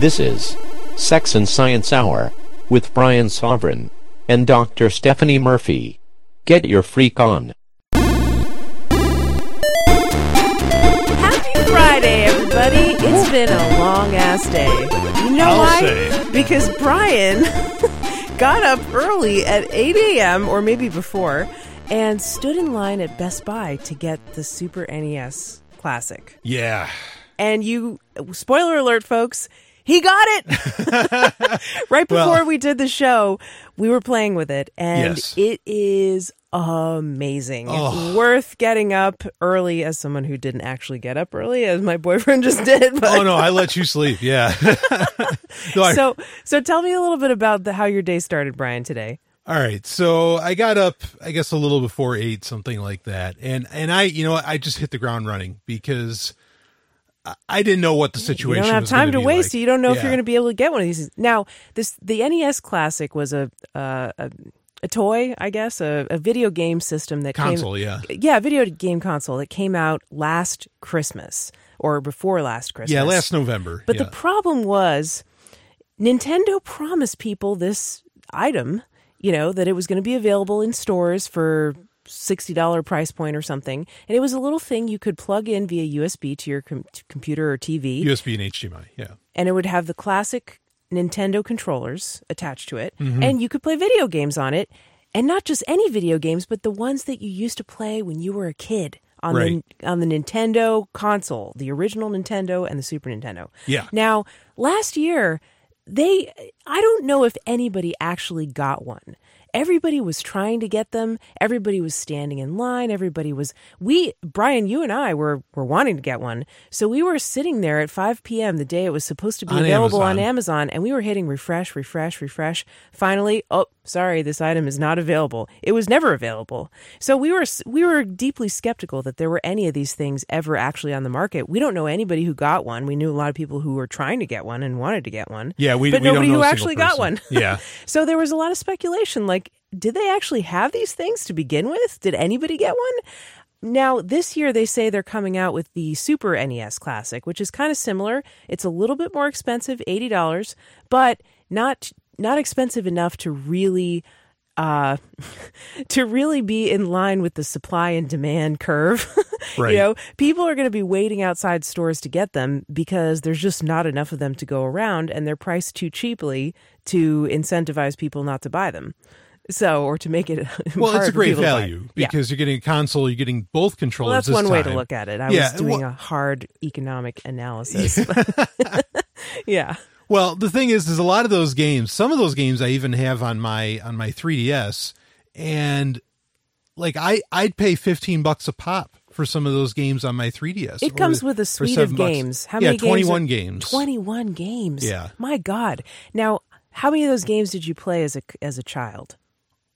This is Sex and Science Hour with Brian Sovryn and Dr. Stephanie Murphy. Get your freak on. Happy Friday, everybody. It's been a long ass day. You know I'll why? say. Because Brian got up early at 8 a.m. or maybe before and stood in line at Best Buy to get the Super NES Classic. Yeah. And you, spoiler alert, folks, he got it right before Well- we did the show. We were playing with it, and Yes. it is amazing. Oh. Worth getting up early as someone who didn't actually get up early, as my boyfriend just did. But Oh no, I let you sleep. Yeah. No, I- so, so tell me a little bit about the, how your day started, Brian. Today, all right. So I got up, I guess a little before eight, something like that, and and I, you know, I just hit the ground running because I- didn't know what the situation. you don't have time gonna waste, like. so you don't know if you're going to be able to get one of these. Now, this the NES Classic was a uh, a, a toy, I guess, a, a video game system that console. came. Yeah. Yeah, video game console that came out last Christmas or before last Christmas. Yeah. Last November. But yeah. the problem was Nintendo promised people this item, you know, that it was going to be available in stores for $60 price point or something. And it was a little thing you could plug in via USB to your com- computer or TV USB and HDMI. Yeah. and it would have the classic Nintendo controllers attached to it, Mm-hmm. and you could play video games on it, and not just any video games, but the ones that you used to play when you were a kid on Right. the on the Nintendo console, the original Nintendo and the Super Nintendo. Yeah. Now, last year, they I don't know if anybody actually got one. Everybody was trying to get them. Everybody was standing in line. Everybody was we Brian, you and I were were wanting to get one. So we were sitting there at 5 p.m. the day it was supposed to be On available on Amazon. Amazon and we were hitting refresh, refresh, refresh. Finally, oh, sorry, this item is not available. It was never available. So we were we were deeply skeptical that there were any of these things ever actually on the market. We don't know anybody who got one. We knew a lot of people who were trying to get one and wanted to get one. Yeah. We. but we nobody who actually got one. Yeah. So there was a lot of speculation like did they actually have these things to begin with? Did anybody get one? Now, this year they say they're coming out with the Super NES Classic, which is kind of similar. It's a little bit more expensive, $80, but not not expensive enough to really uh to really be in line with the supply and demand curve. Right. You know, people are going to be waiting outside stores to get them because there's just not enough of them to go around and they're priced too cheaply to incentivize people not to buy them. So, or to make it Well, it's a great people to buy. value Yeah. because you're getting a console, you're getting both controllers. Well, that's one way to look at it. I Yeah, was doing well- a hard economic analysis. yeah. Well, the thing is, is a lot of those games. Some of those games I even have on my on my 3ds, and like I I'd pay 15 bucks a pop for some of those games on my 3ds. It comes with a suite of seven bucks. games. How yeah, many games? 21 are- games. 21 games. Yeah. My God. Now, how many of those games did you play as a as a child?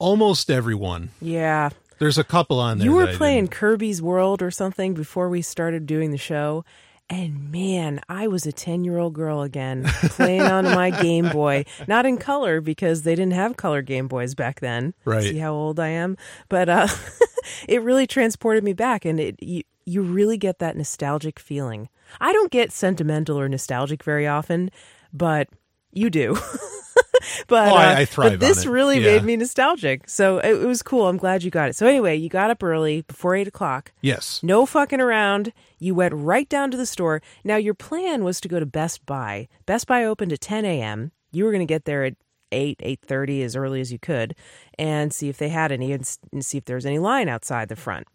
Almost everyone. Yeah. There's a couple on there. You were playing Kirby's World or something before we started doing the show. And man, I was a 10 year old girl again playing on my Game Boy. Not in color because they didn't have color Game Boys back then. Right. See how old I am? But uh, it really transported me back. And it you, you really get that nostalgic feeling. I don't get sentimental or nostalgic very often, but you do. Oh, but, I- uh, I thrive but this really Yeah. made me nostalgic. So it, it was cool. I'm glad you got it. So anyway, you got up early before eight o'clock. Yes. No fucking around. You went right down to the store. Now your plan was to go to Best Buy. Best Buy opened at 10 a.m. You were going to get there at 8, 8.30 as early as you could and see if they had any and and see if there was any line outside the front.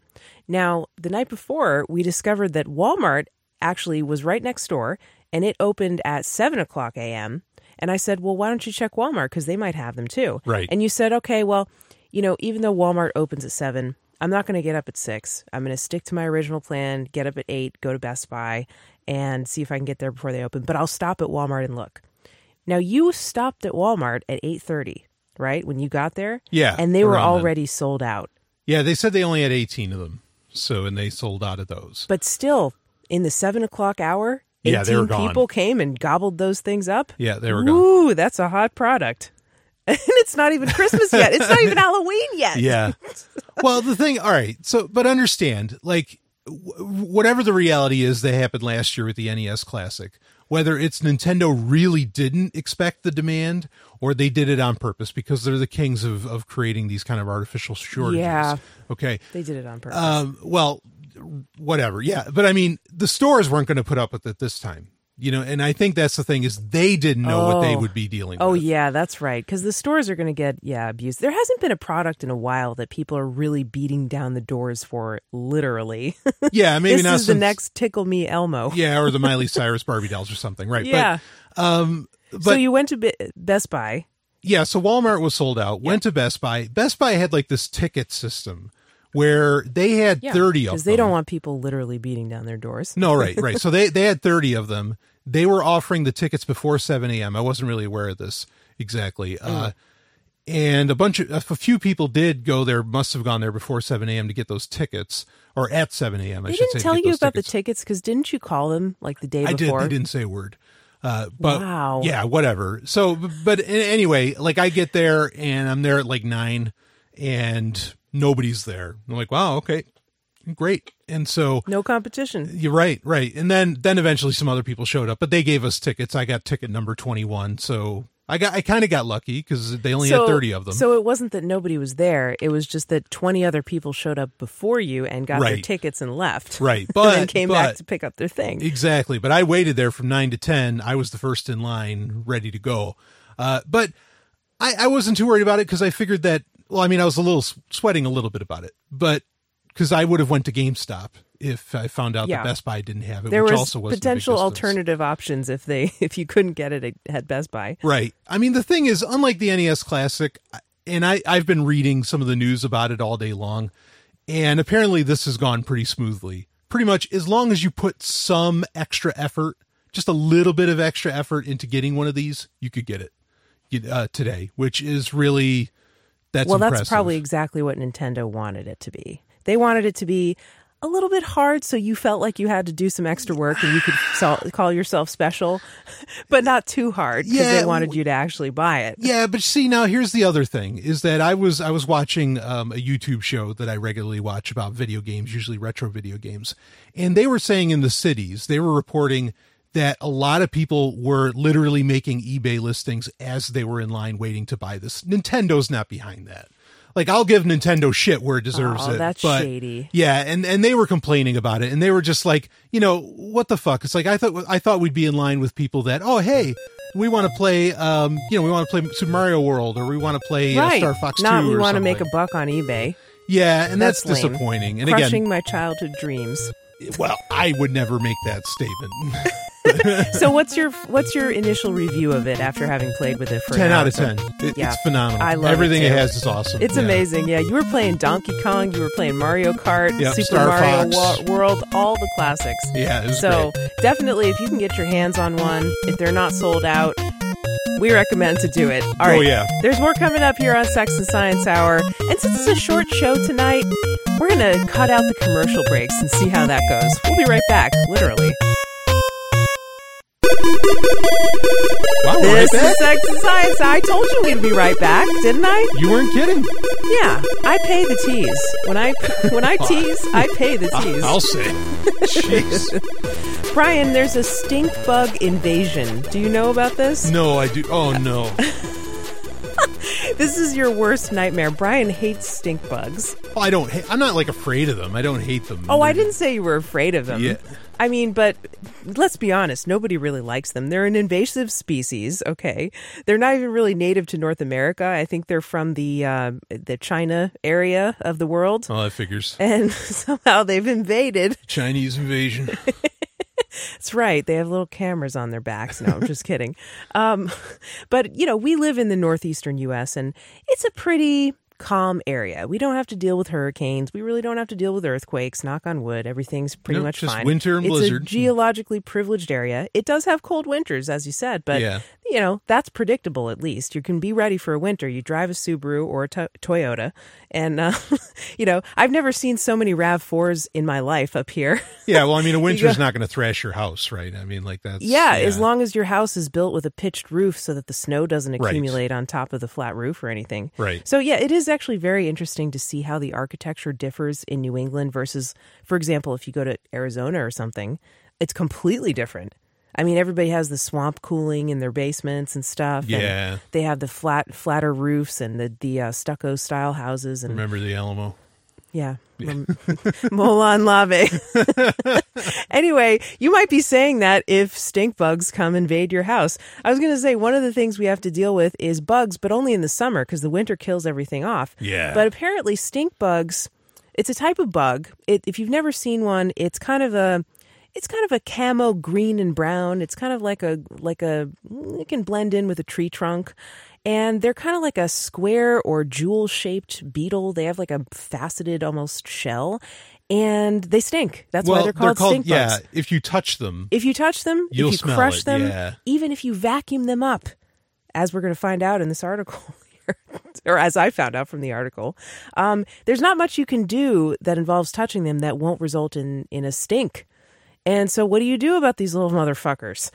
Now, the night before, we discovered that Walmart actually was right next door and it opened at 7 o'clock a.m. And I said, well, why don't you check Walmart? Because they might have them too. Right. And you said, okay, well, you know, even though Walmart opens at 7, I'm not going to get up at 6. I'm going to stick to my original plan, get up at 8, go to Best Buy, and see if I can get there before they open. But I'll stop at Walmart and look. Now, you stopped at Walmart at 8.30, right? When you got there? Yeah, And they were around then. already sold out. Yeah, they said they only had 18 of them. So, and they sold out of those. But still, in the 7 o'clock hour, 18 Yeah, they were gone. people came and gobbled those things up. Yeah, they were gone. Ooh, that's a hot product. And it's not even Christmas yet. It's not even Halloween yet. Yeah. well, the thing, all right. So, but understand, like, whatever the reality is that happened last year with the NES Classic, whether it's Nintendo really didn't expect the demand or they did it on purpose because they're the kings of, of creating these kind of artificial shortages. Yeah. Okay. They did it on purpose. Um, well, whatever. Yeah. But I mean, the stores weren't going to put up with it this time, you know, and I think that's the thing is they didn't know what they Oh. would be dealing Oh with. yeah, that's right. Because the stores are going to get yeah abused. There hasn't been a product in a while that people are really beating down the doors for. Literally, Yeah. Maybe this not is the next Tickle Me Elmo. Yeah. Or the Miley Cyrus Barbie dolls or something. Right. Yeah. But, um, but so you went to Be- Best Buy. Yeah, so Walmart was sold out. Went to Best Buy. Best Buy had like this ticket system where they had Yeah, thirty of them. because they don't want people literally beating down their doors. No, right, right. So they they had thirty of them. They were offering the tickets before seven a.m. I wasn't really aware of this exactly. Mm. Uh, and a bunch of a few people did go there. Must have gone there before seven a.m. to get those tickets, or at seven a.m. I They should didn't say. tell you about tickets. the tickets because didn't you call them like the day I did. before? They didn't say a word. Uh, but Wow. yeah, whatever. So, but anyway, like I get there and I'm there at like nine and nobody's there. I'm like, wow, okay, great. And so No competition. you're right, right. And then, then eventually some other people showed up, but they gave us tickets. I got ticket number 21. So I got, I kind of got lucky because they only had 30 of them. So it wasn't that nobody was there. It was just that 20 other people showed up before you and got their tickets and left. Right. and then But- came back to pick up their thing. Exactly. But I waited there from nine to 10. I was the first in line, ready to go. Uh, but I, I wasn't too worried about it because I figured that, well, I mean, I was a little sweating a little bit about it, but because I would have went to GameStop if I found out Yeah. that Best Buy didn't have it, there which was also was potential alternative options if they if you couldn't get it at Best Buy. Right. I mean, the thing is, unlike the NES Classic, and I, I've been reading some of the news about it all day long, and apparently this has gone pretty smoothly. Pretty much, as long as you put some extra effort, just a little bit of extra effort into getting one of these, you could get it uh, today, which is really that's well, impressive. that's probably exactly what Nintendo wanted it to be. They wanted it to be a little bit hard, so you felt like you had to do some extra work and you could call yourself special, but not too hard because Yeah, they wanted you to actually buy it. Yeah, but see now here's the other thing is that I was I was watching um, a YouTube show that I regularly watch about video games, usually retro video games, and they were saying in the cities they were reporting that a lot of people were literally making eBay listings as they were in line waiting to buy this. Nintendo's not behind that. Like I'll give Nintendo shit where it deserves Oh, it. that's but shady. Yeah, and and they were complaining about it, and they were just like, you know, what the fuck? It's like I thought I thought we'd be in line with people that, oh hey, we want to play, um, you know, we want to play Super Mario World, or we want to play uh. Star Fox Not Two, we want to make a buck on eBay. yeah, and that's, That's disappointing. And Crushing my childhood dreams. well, I would never make that statement. So what's your what's your initial review of it after having played with it for an ten hour out of ten. It, Yeah. It's phenomenal. I love everything it, too. has is awesome. It's Yeah. amazing. Yeah, you were playing Donkey Kong, you were playing Mario Kart, Yep, Super Star Mario Wa- World, all the classics. Yeah, it was So great. definitely, if you can get your hands on one, if they're not sold out, we recommend to do it. All right. Oh, yeah. There's more coming up here on Sex and Science Hour, and since it's a short show tonight, we're gonna cut out the commercial breaks and see how that goes. We'll be right back, literally. Wow, right This back? is Sex and Science. I told you we'd be right back, didn't I? You weren't kidding. Yeah, I pay the tease. When I when I tease, I pay the tease. I'll say. Jeez. Brian, there's a stink bug invasion. Do you know about this? No, I do. Oh no. this is your worst nightmare. Brian hates stink bugs. Oh, I don't. ha- I'm not like afraid of them. I don't hate them. Oh, I didn't say you were afraid of them. Yeah. I mean, but let's be honest, nobody really likes them. They're an invasive species, okay? They're not even really native to North America. I think they're from the uh, the China area of the world. Oh, that figures. And somehow they've invaded. Chinese invasion. That's right. They have little cameras on their backs. No, I'm just kidding. Um, but, you know, we live in the northeastern U.S., and it's a pretty calm area. We don't have to deal with hurricanes. We really don't have to deal with earthquakes. Knock on wood. Everything's pretty Nope, much just fine. winter and it's blizzard. a geologically privileged area. It does have cold winters, as you said, but Yeah. You know that's predictable. At least you can be ready for a winter. You drive a Subaru or a to- Toyota, and uh, you know I've never seen so many Rav Fours in my life up here. yeah. Well, I mean, a winter's not going to thrash your house, right? I mean, like that's Yeah, as long as your house is built with a pitched roof so that the snow doesn't Right. accumulate on top of the flat roof or anything. Right. So, yeah, it is actually very interesting to see how the architecture differs in New England versus, for example, if you go to Arizona or something, it's completely different. I mean, everybody has the swamp cooling in their basements and stuff. and Yeah. they have the flat, flatter roofs and the the uh, stucco style houses and Remember the Alamo? yeah. Molon Labe. anyway, you might be saying that if stink bugs come invade your house. I was going to say one of the things we have to deal with is bugs, but only in the summer because the winter kills everything off. Yeah. But apparently, stink bugs, it's a type of bug. It, if you've never seen one, it's kind of a. It's kind of a camo green and brown. It's kind of like a like a it can blend in with a tree trunk. And they're kind of like a square or jewel shaped beetle. They have like a faceted almost shell and they stink. That's well, why they're called, stink yeah. bugs. If you touch them, If you touch them, You'll if you smell crush it, them, yeah. even if you vacuum them up, as we're going to find out in this article here, or as I found out from the article, um, there's not much you can do that involves touching them that won't result in in a stink. And so, what do you do about these little motherfuckers?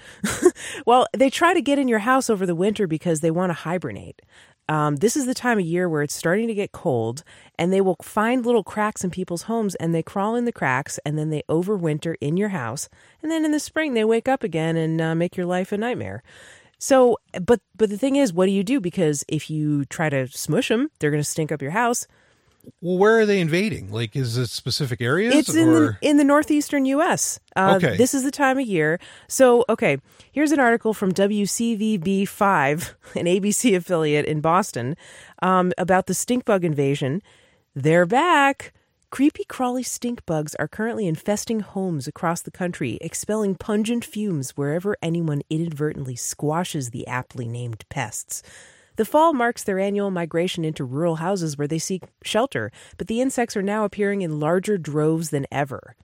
well, they try to get in your house over the winter because they want to hibernate. Um, this is the time of year where it's starting to get cold, and they will find little cracks in people's homes and they crawl in the cracks and then they overwinter in your house. And then in the spring, they wake up again and uh, make your life a nightmare. So, but but the thing is, what do you do? Because if you try to smush them, they're going to stink up your house. Well, where are they invading? Like, is it specific areas? It's in or the, in the northeastern U.S. Uh, Okay. This is the time of year. So, okay, here's an article from WCVB5, an ABC affiliate in Boston, um, about the stink bug invasion. They're back. Creepy, crawly stink bugs are currently infesting homes across the country, expelling pungent fumes wherever anyone inadvertently squashes the aptly named pests. The fall marks their annual migration into rural houses where they seek shelter, but the insects are now appearing in larger droves than ever.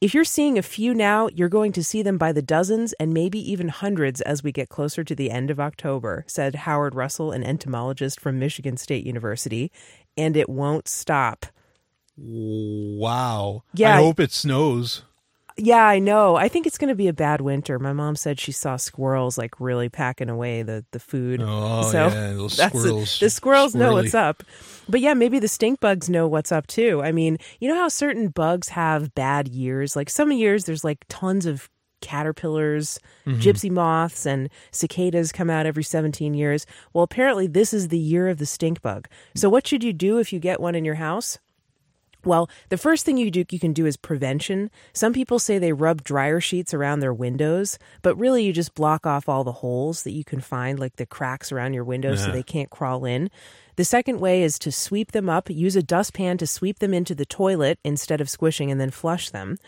If you're seeing a few now, you're going to see them by the dozens and maybe even hundreds as we get closer to the end of October, said Howard Russell, an entomologist from Michigan State University. And it won't stop. wow. Yeah. I hope it snows. Yeah, I know. I think it's going to be a bad winter. My mom said she saw squirrels like really packing away the, the food. Oh, so yeah, those squirrels. The squirrels know what's up. But yeah, maybe the stink bugs know what's up too. I mean, you know how certain bugs have bad years? Like some years there's like tons of caterpillars, Mm-hmm. gypsy moths, and cicadas come out every 17 years. Well, apparently this is the year of the stink bug. So what should you do if you get one in your house? Well, the first thing you do you can do is prevention. Some people say they rub dryer sheets around their windows, but really you just block off all the holes that you can find like the cracks around your windows so uh-huh. they can't crawl in. The second way is to sweep them up, use a dustpan to sweep them into the toilet instead of squishing and then flush them.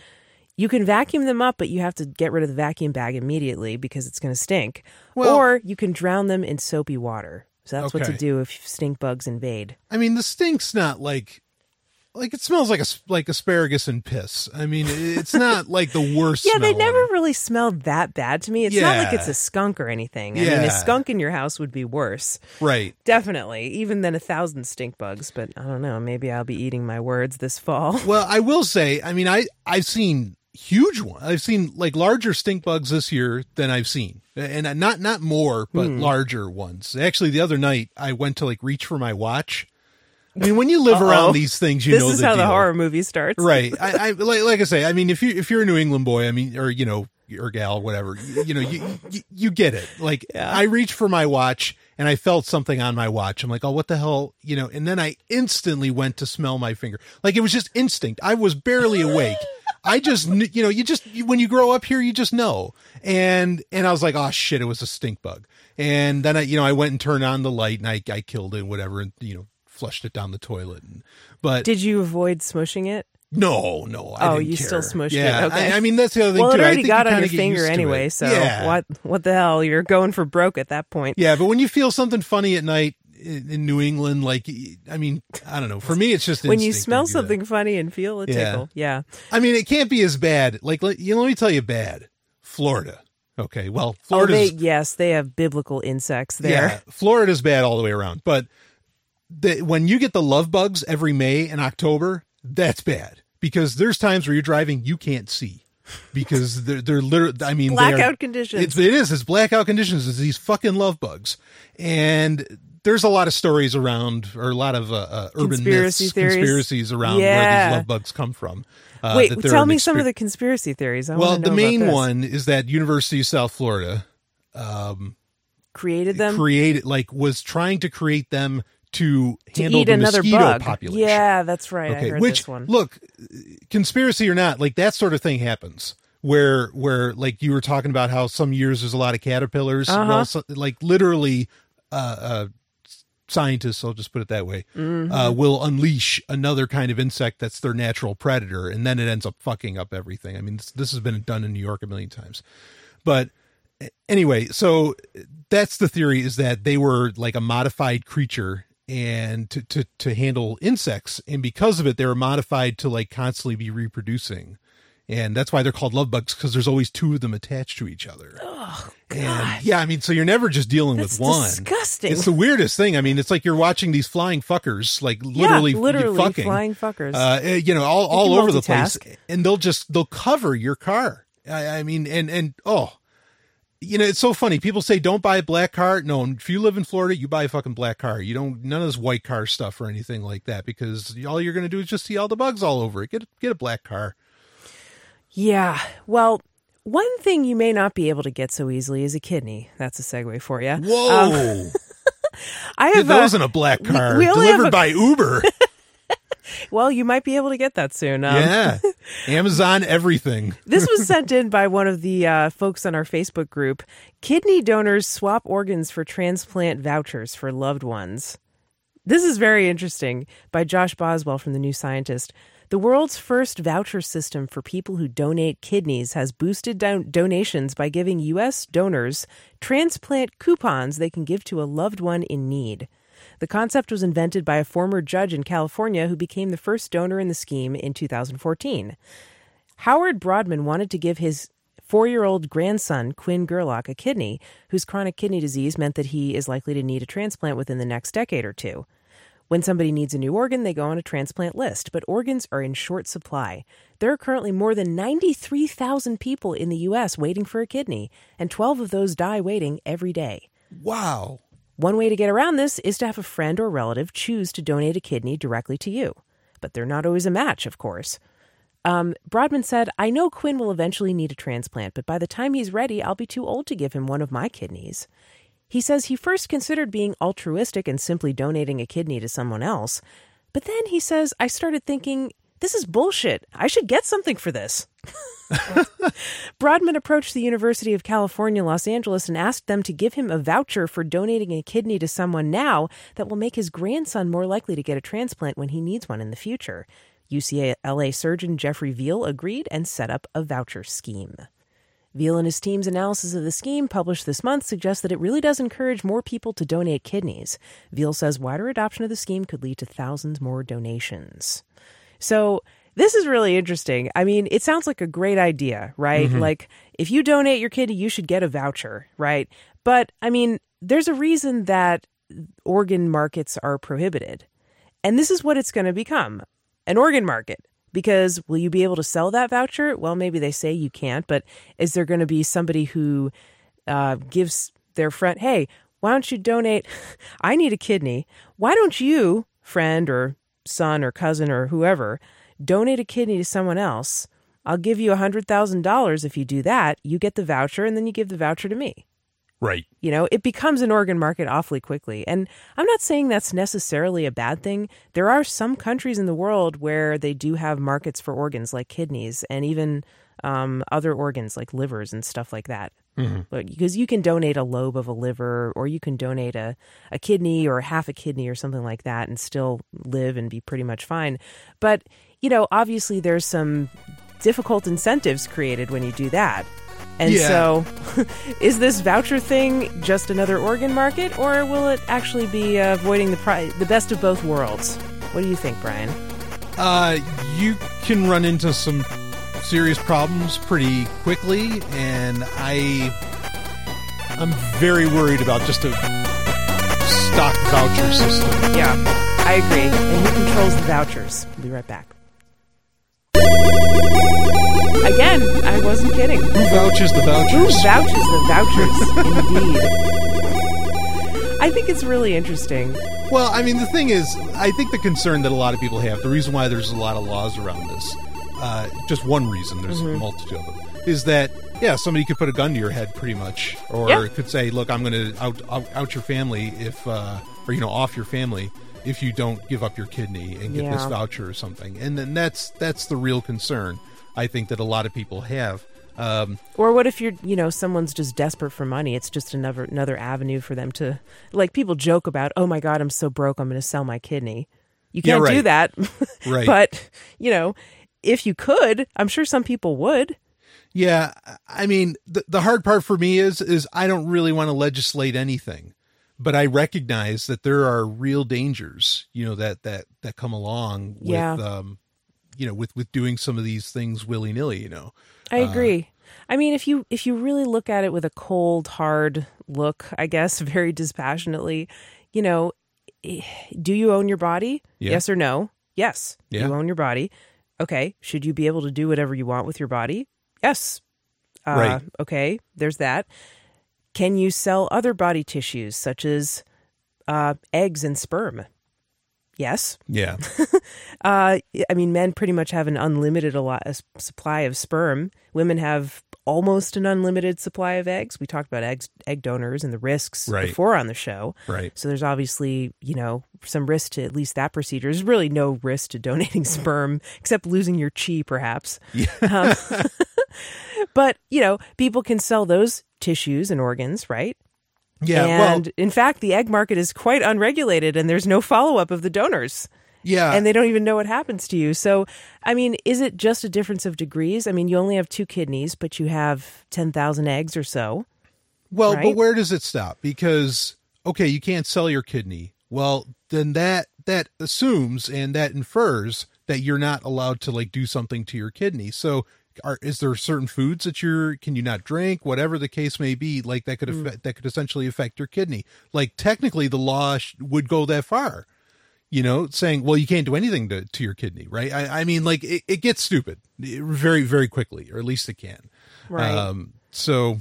You can vacuum them up, but you have to get rid of the vacuum bag immediately because it's going to stink. Well- or you can drown them in soapy water. So that's what to do if stink bugs invade. I mean, the stink's not like like it smells like a like asparagus and piss. I mean, it's not like the worst. Yeah, they never really smelled that bad to me. It's not like it's a skunk or anything. I mean, a skunk in your house would be worse. right. Definitely, even than a thousand stink bugs. But I don't know. Maybe I'll be eating my words this fall. Well, I will say, I mean, I I've seen huge one. I've seen like larger stink bugs this year than I've seen, and not not more, but Hmm. larger ones. Actually, the other night I went to like reach for my watch. I mean, when you live Uh-oh. around these things, you know. this know is the how the horror movie starts. right? I, I like like I say, I mean, if you if you're a New England boy, I mean, or you know, or gal, whatever, you, you know, you, you you get it. Like Yeah. I reach for my watch, and I felt something on my watch. I'm like, oh, what the hell, you know? And then I instantly went to smell my finger. Like it was just instinct. I was barely awake. I just, you know, you just when you grow up here, you just know. And and I was like, oh shit, it was a stink bug. And then I, you know, I went and turned on the light and I I killed it, whatever, and you know, flushed it down the toilet. And, but Did you avoid smushing it? no, no, I Oh, you care. still smushed it. yeah, Okay. I, I mean, that's the other thing Well, it I already think got you on your finger anyway, so yeah. what what the hell? You're going for broke at that point. Yeah, but when you feel something funny at night in, New England, like I mean, I don't know. For me, it's just when you smell do that. something funny and feel a Yeah. tickle. Yeah. I mean, it can't be as bad. Like, let, you know, let me tell you, bad. Florida. Okay, well, Oh, yes, they have biblical insects there. yeah, Florida's bad all the way around. But the, when you get the love bugs every May and October, that's bad because there's times where you're driving, you can't see because they're they're literally. I mean, Blackout conditions. It's, it is. It's blackout conditions. It's these fucking love bugs, and there's a lot of stories around, or a lot of uh, uh, urban Conspiracy myths, theories. conspiracies around where these love bugs come from. Uh, Wait, that tell me some of the conspiracy theories. I Well, the main one is that University of South Florida created them created, like, was trying to create them to, to handle eat the another mosquito bug. population. Yeah, that's right. I Okay, heard which this one. look, conspiracy or not, like that sort of thing happens. Where, where, like you were talking about how some years there's a lot of caterpillars. Uh-huh. Well, so, like literally, uh, uh, scientists, I'll just put it that way, Mm-hmm. uh, will unleash another kind of insect that's their natural predator, and then it ends up fucking up everything. I mean, this, this has been done in New York a million times, but anyway, so that's the theory is that they were like a modified creature and to, to, to handle insects. And because of it, they were modified to like constantly be reproducing. And that's why they're called love bugs because there's always two of them attached to each other. Oh, and yeah, I mean, so you're never just dealing That's with one. disgusting. It's the weirdest thing. I mean, it's like you're watching these flying fuckers, like literally, yeah, literally fucking, flying fuckers. uh, eh, you know, all, all over the place, and they'll just they'll cover your car. I, I mean, and and oh, you know, it's so funny. People say don't buy a black car. No, if you live in Florida, you buy a fucking black car. You don't none of this white car stuff or anything like that because all you're gonna do is just see all the bugs all over it. Get get a black car. yeah. Well, one thing you may not be able to get so easily is a kidney. That's a segue for you. Whoa, um, I get have those a, in a black car we have delivered a- by Uber. well, you might be able to get that soon. Um, yeah, Amazon everything. This was sent in by one of the uh, folks on our Facebook group. Kidney donors swap organs for transplant vouchers for loved ones. This is very interesting by Josh Boswell from The New Scientist. The world's first voucher system for people who donate kidneys has boosted don- donations by giving U.S. donors transplant coupons they can give to a loved one in need. The concept was invented by a former judge in California who became the first donor in the scheme in 2014. Howard Broadman wanted to give his four year old grandson, Quinn Gerlach, a kidney, whose chronic kidney disease meant that he is likely to need a transplant within the next decade or two. When somebody needs a new organ, they go on a transplant list, but organs are in short supply. There are currently more than 93,000 people in the U.S. waiting for a kidney, and 12 of those die waiting every day. Wow. One way to get around this is to have a friend or relative choose to donate a kidney directly to you. But they're not always a match, of course. Um, Broadman said, I know Quinn will eventually need a transplant, but by the time he's ready, I'll be too old to give him one of my kidneys. He says he first considered being altruistic and simply donating a kidney to someone else. But then he says, I started thinking, this is bullshit. I should get something for this. Broadman approached the University of California, Los Angeles, and asked them to give him a voucher for donating a kidney to someone now that will make his grandson more likely to get a transplant when he needs one in the future. UCLA surgeon Jeffrey Veale agreed and set up a voucher scheme. Veale and his team's analysis of the scheme, published this month, suggests that it really does encourage more people to donate kidneys. Veale says wider adoption of the scheme could lead to thousands more donations. So, this is really interesting. I mean, it sounds like a great idea, right? Like, if you donate your kidney, you should get a voucher, right? But, I mean, there's a reason that organ markets are prohibited. And this is what it's going to become an organ market. Because will you be able to sell that voucher? Well, maybe they say you can't, but is there going to be somebody who uh, gives their friend, hey, why don't you donate? I need a kidney. Why don't you, friend or son or cousin or whoever, donate a kidney to someone else? I'll give you a $100,000 if you do that. You get the voucher and then you give the voucher to me. Right. You know, it becomes an organ market awfully quickly. And I'm not saying that's necessarily a bad thing. There are some countries in the world where they do have markets for organs like kidneys and even um, other organs like livers and stuff like that. Mm-hmm. Because you can donate a lobe of a liver or you can donate a, a kidney or half a kidney or something like that and still live and be pretty much fine. But, you know, obviously there's some difficult incentives created when you do that. And yeah. so, is this voucher thing just another organ market, or will it actually be uh, avoiding the pri- the best of both worlds? What do you think, Brian? Uh, you can run into some serious problems pretty quickly, and I I'm very worried about just a stock voucher system. Yeah, I agree. And who controls the vouchers? We'll be right back. Again, I wasn't kidding. Who vouches the vouchers? Who vouches the vouchers? Indeed. I think it's really interesting. Well, I mean, the thing is, I think the concern that a lot of people have, the reason why there's a lot of laws around this, uh, just one reason, there's mm-hmm. a multitude of them, is that, yeah, somebody could put a gun to your head pretty much, or yeah. could say, look, I'm going to out, out, out, your family if, uh, or, you know, off your family if you don't give up your kidney and get yeah. this voucher or something. And then that's that's the real concern I think that a lot of people have. Um, or what if you're, you know, someone's just desperate for money? It's just another another avenue for them to, like, people joke about, oh my god, I'm so broke, I'm going to sell my kidney. You can't yeah, right. do that, right? But you know, if you could, I'm sure some people would. Yeah, I mean, the the hard part for me is is I don't really want to legislate anything, but I recognize that there are real dangers, you know, that that that come along with yeah. um, you know with with doing some of these things willy nilly. You know, I uh, agree. Uh, I mean, if you if you really look at it with a cold, hard look, I guess, very dispassionately, you know, do you own your body? Yeah. Yes or no? Yes. Yeah. You own your body. Okay. Should you be able to do whatever you want with your body? Yes. Uh, right. Okay. There's that. Can you sell other body tissues such as uh, eggs and sperm? Yes. Yeah. uh, I mean, men pretty much have an unlimited a lot, a supply of sperm. Women have almost an unlimited supply of eggs. We talked about eggs, egg donors and the risks right. before on the show. Right. So there's obviously, you know, some risk to at least that procedure. There's really no risk to donating sperm except losing your chi, perhaps. Yeah. Um, but, you know, people can sell those tissues and organs, right? Yeah. And well, in fact, the egg market is quite unregulated and there's no follow up of the donors. Yeah. And they don't even know what happens to you. So, I mean, is it just a difference of degrees? I mean, you only have two kidneys, but you have 10,000 eggs or so. Well, right? but where does it stop? Because, okay, you can't sell your kidney. Well, then that that assumes and that infers that you're not allowed to like do something to your kidney. So are is there certain foods that you're can you not drink? Whatever the case may be like that could affect mm. that could essentially affect your kidney. Like technically the law sh- would go that far you know saying well you can't do anything to, to your kidney right? I, I mean like it, it gets stupid very very quickly or at least it can. Right. Um so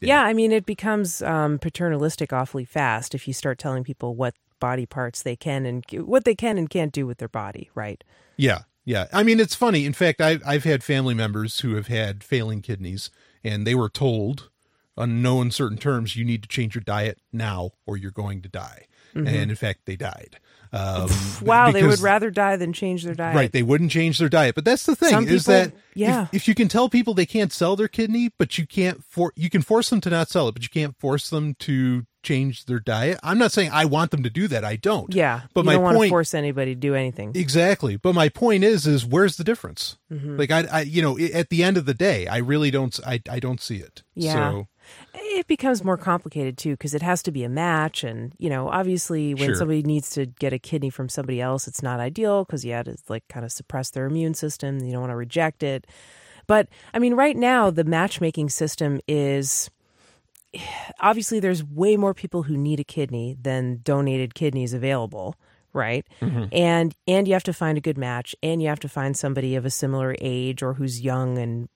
yeah. yeah i mean it becomes um paternalistic awfully fast if you start telling people what body parts they can and what they can and can't do with their body right? Yeah yeah, I mean it's funny. In fact, I've I've had family members who have had failing kidneys, and they were told, on no uncertain terms, you need to change your diet now, or you're going to die. Mm-hmm. And in fact, they died. Um, wow, because, they would rather die than change their diet. Right, they wouldn't change their diet. But that's the thing Some is people, that yeah. if, if, you can tell people they can't sell their kidney, but you can't for you can force them to not sell it, but you can't force them to change their diet. I'm not saying I want them to do that. I don't. Yeah, but my don't point, force anybody to do anything. Exactly. But my point is, is where's the difference? Mm-hmm. Like I, I, you know, at the end of the day, I really don't. I, I don't see it. Yeah. So, it becomes more complicated too because it has to be a match and you know obviously when sure. somebody needs to get a kidney from somebody else it's not ideal because you had to like kind of suppress their immune system you don't want to reject it but i mean right now the matchmaking system is obviously there's way more people who need a kidney than donated kidneys available right mm-hmm. and and you have to find a good match and you have to find somebody of a similar age or who's young and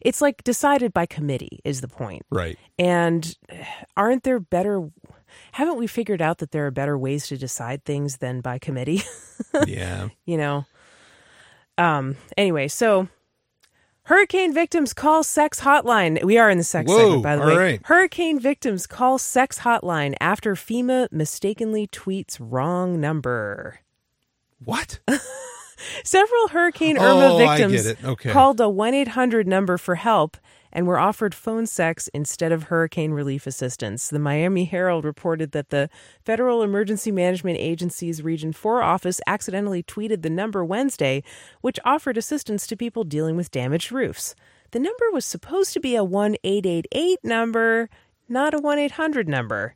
it's like decided by committee is the point right and aren't there better haven't we figured out that there are better ways to decide things than by committee yeah you know um anyway so Hurricane victims call sex hotline. We are in the sex Whoa, segment, by the all way. right. Hurricane victims call sex hotline after FEMA mistakenly tweets wrong number. What? Several Hurricane Irma Oh, victims. Okay. called a 1 800 number for help and were offered phone sex instead of hurricane relief assistance. The Miami Herald reported that the Federal Emergency Management Agency's Region 4 office accidentally tweeted the number Wednesday, which offered assistance to people dealing with damaged roofs. The number was supposed to be a 1 888 number, not a 1 800 number.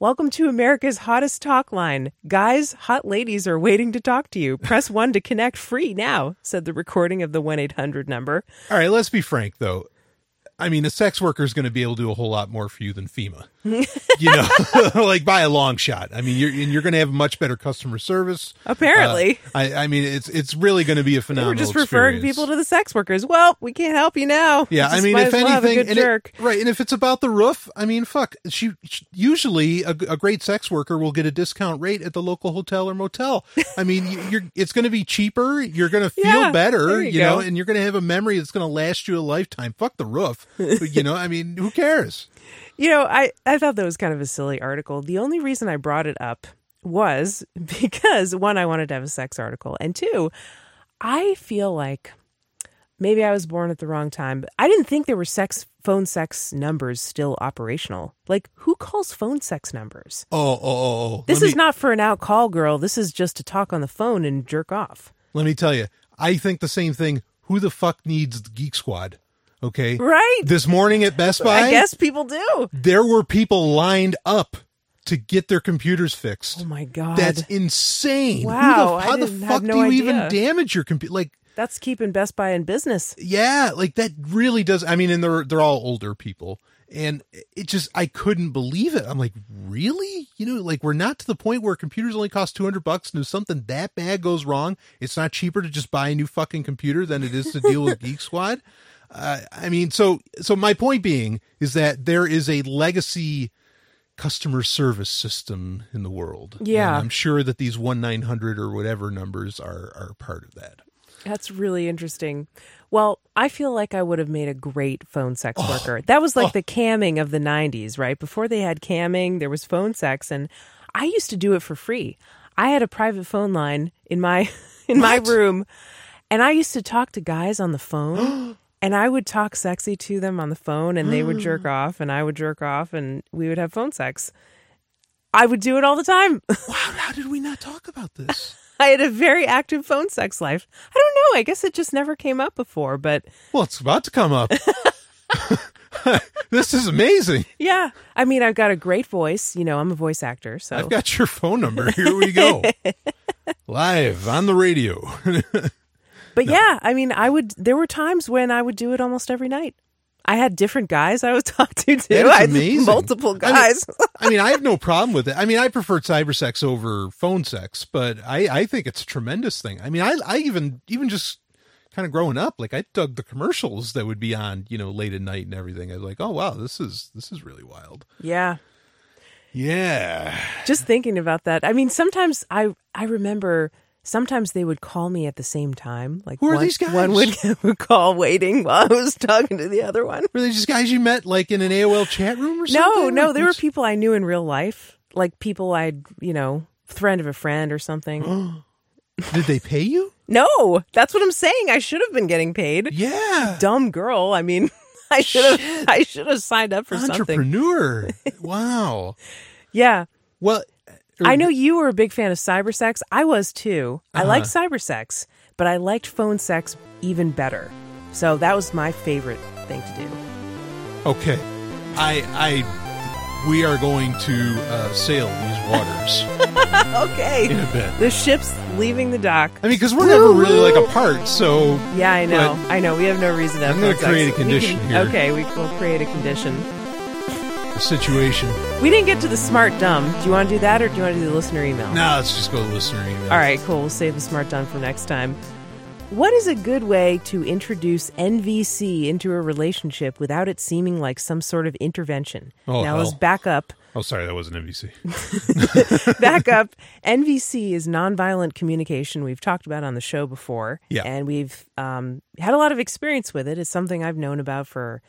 Welcome to America's hottest talk line. Guys, hot ladies are waiting to talk to you. Press 1 to connect free now, said the recording of the 1 800 number. All right, let's be frank though. I mean, a sex worker is going to be able to do a whole lot more for you than FEMA. You know, like by a long shot. I mean, you're and you're going to have much better customer service. Apparently. Uh, I, I mean, it's it's really going to be a phenomenal. We're just referring experience. people to the sex workers. Well, we can't help you now. Yeah, I mean, if as well have a anything, and it- right? And if it's about the roof, I mean, fuck. She, she- usually a, a great sex worker will get a discount rate at the local hotel or motel. I mean, you- you're it's going to be cheaper. You're going to feel Yeah, better, you, you know, and you're going to have a memory that's going to last you a lifetime. Fuck the roof, you know. I mean, who cares? You know, I, I thought that was kind of a silly article. The only reason I brought it up was because one, I wanted to have a sex article, and two, I feel like maybe I was born at the wrong time. But I didn't think there were sex phone sex numbers still operational. Like, who calls phone sex numbers? Oh, oh, oh, oh. This Let is me- not for an out call girl. This is just to talk on the phone and jerk off. Let me tell you, I think the same thing. Who the fuck needs the Geek Squad? Okay, Right. This morning at Best Buy, I guess people do. there were people lined up to get their computers fixed. Oh my god. That's insane. Who the- Wow, how the fuck have do no you even damage your computer? Like, That's keeping Best Buy in business. yeah, like that really does. I mean, and they're they're all older people, and it just I couldn't believe it. I'm like, really? You know, like we're not to the point where computers only cost 200 bucks, and if something that bad goes wrong, it's not cheaper to just buy a new fucking computer than it is to deal with Geek Squad. Uh, I mean, so so my point being is that there is a legacy customer service system in the world. Yeah. And I'm sure that these one nine hundred or whatever numbers are are part of that. That's really interesting. Well, I feel like I would have made a great phone sex Oh. worker. That was like the camming of the 90s, right? Before they had camming, there was phone sex and I used to do it for free. I had a private phone line in my in my room and I used to talk to guys on the phone and I would talk sexy to them on the phone and they would mm. jerk off and I would jerk off and we would have phone sex. I would do it all the time. Wow, how did we not talk about this? I had a very active phone sex life. I don't know. I guess it just never came up before, but Well, it's about to come up. this is amazing. yeah. I mean, I've got a great voice. You know, I'm a voice actor, so I've got your phone number. Here we go. Live on the radio. But yeah, I mean, I would. There were times when I would do it almost every night. I had different guys I would talk to too. I had multiple I mean- guys. I mean, I have no problem with it. I mean, I prefer cyber sex over phone sex, but I, I think it's a tremendous thing. I mean, I, I even, even just kind of growing up, like I dug the commercials that would be on, you know, late at night and everything. I was like, oh wow, this is, this is really wild. yeah, Yeah. just thinking about that. I mean, sometimes I I remember. Sometimes they would call me at the same time. Like Who are one, these guys? One would, call waiting while I was talking to the other one. Were they just guys you met like in an AOL chat room or something? No, no, Like, they were people I knew in real life, like people I'd, you know, friend of a friend or something. Did they pay you? no, that's what I'm saying. I should have been getting paid. Yeah. Dumb girl. I mean, I should have. I should have signed up for something. Entrepreneur. wow. Yeah, Well, I know you were a big fan of cyber sex. I was too. I liked Uh-huh. cyber sex, but I liked phone sex even better. So that was my favorite thing to do. Okay. I I we are going to uh, sail these waters Okay, in a bit. the ship's leaving the dock. I mean, because we're never really like apart, so Yeah, I know. I know. We have no reason to. Have I'm gonna phone sex. create a We condition here. Okay, we will create a condition. Situation. We didn't get to the smart dumb. Do you want to do that, or do you want to do the listener email? No, let's just go to listener email. All right, cool. We'll save the smart dumb for next time. What is a good way to introduce NVC into a relationship without it seeming like some sort of intervention? Oh, now let's back up. Oh, sorry, that wasn't NVC. back up. NVC is nonviolent communication. We've talked about on the show before. Yeah. And we've um, had a lot of experience with it. It's something I've known about for,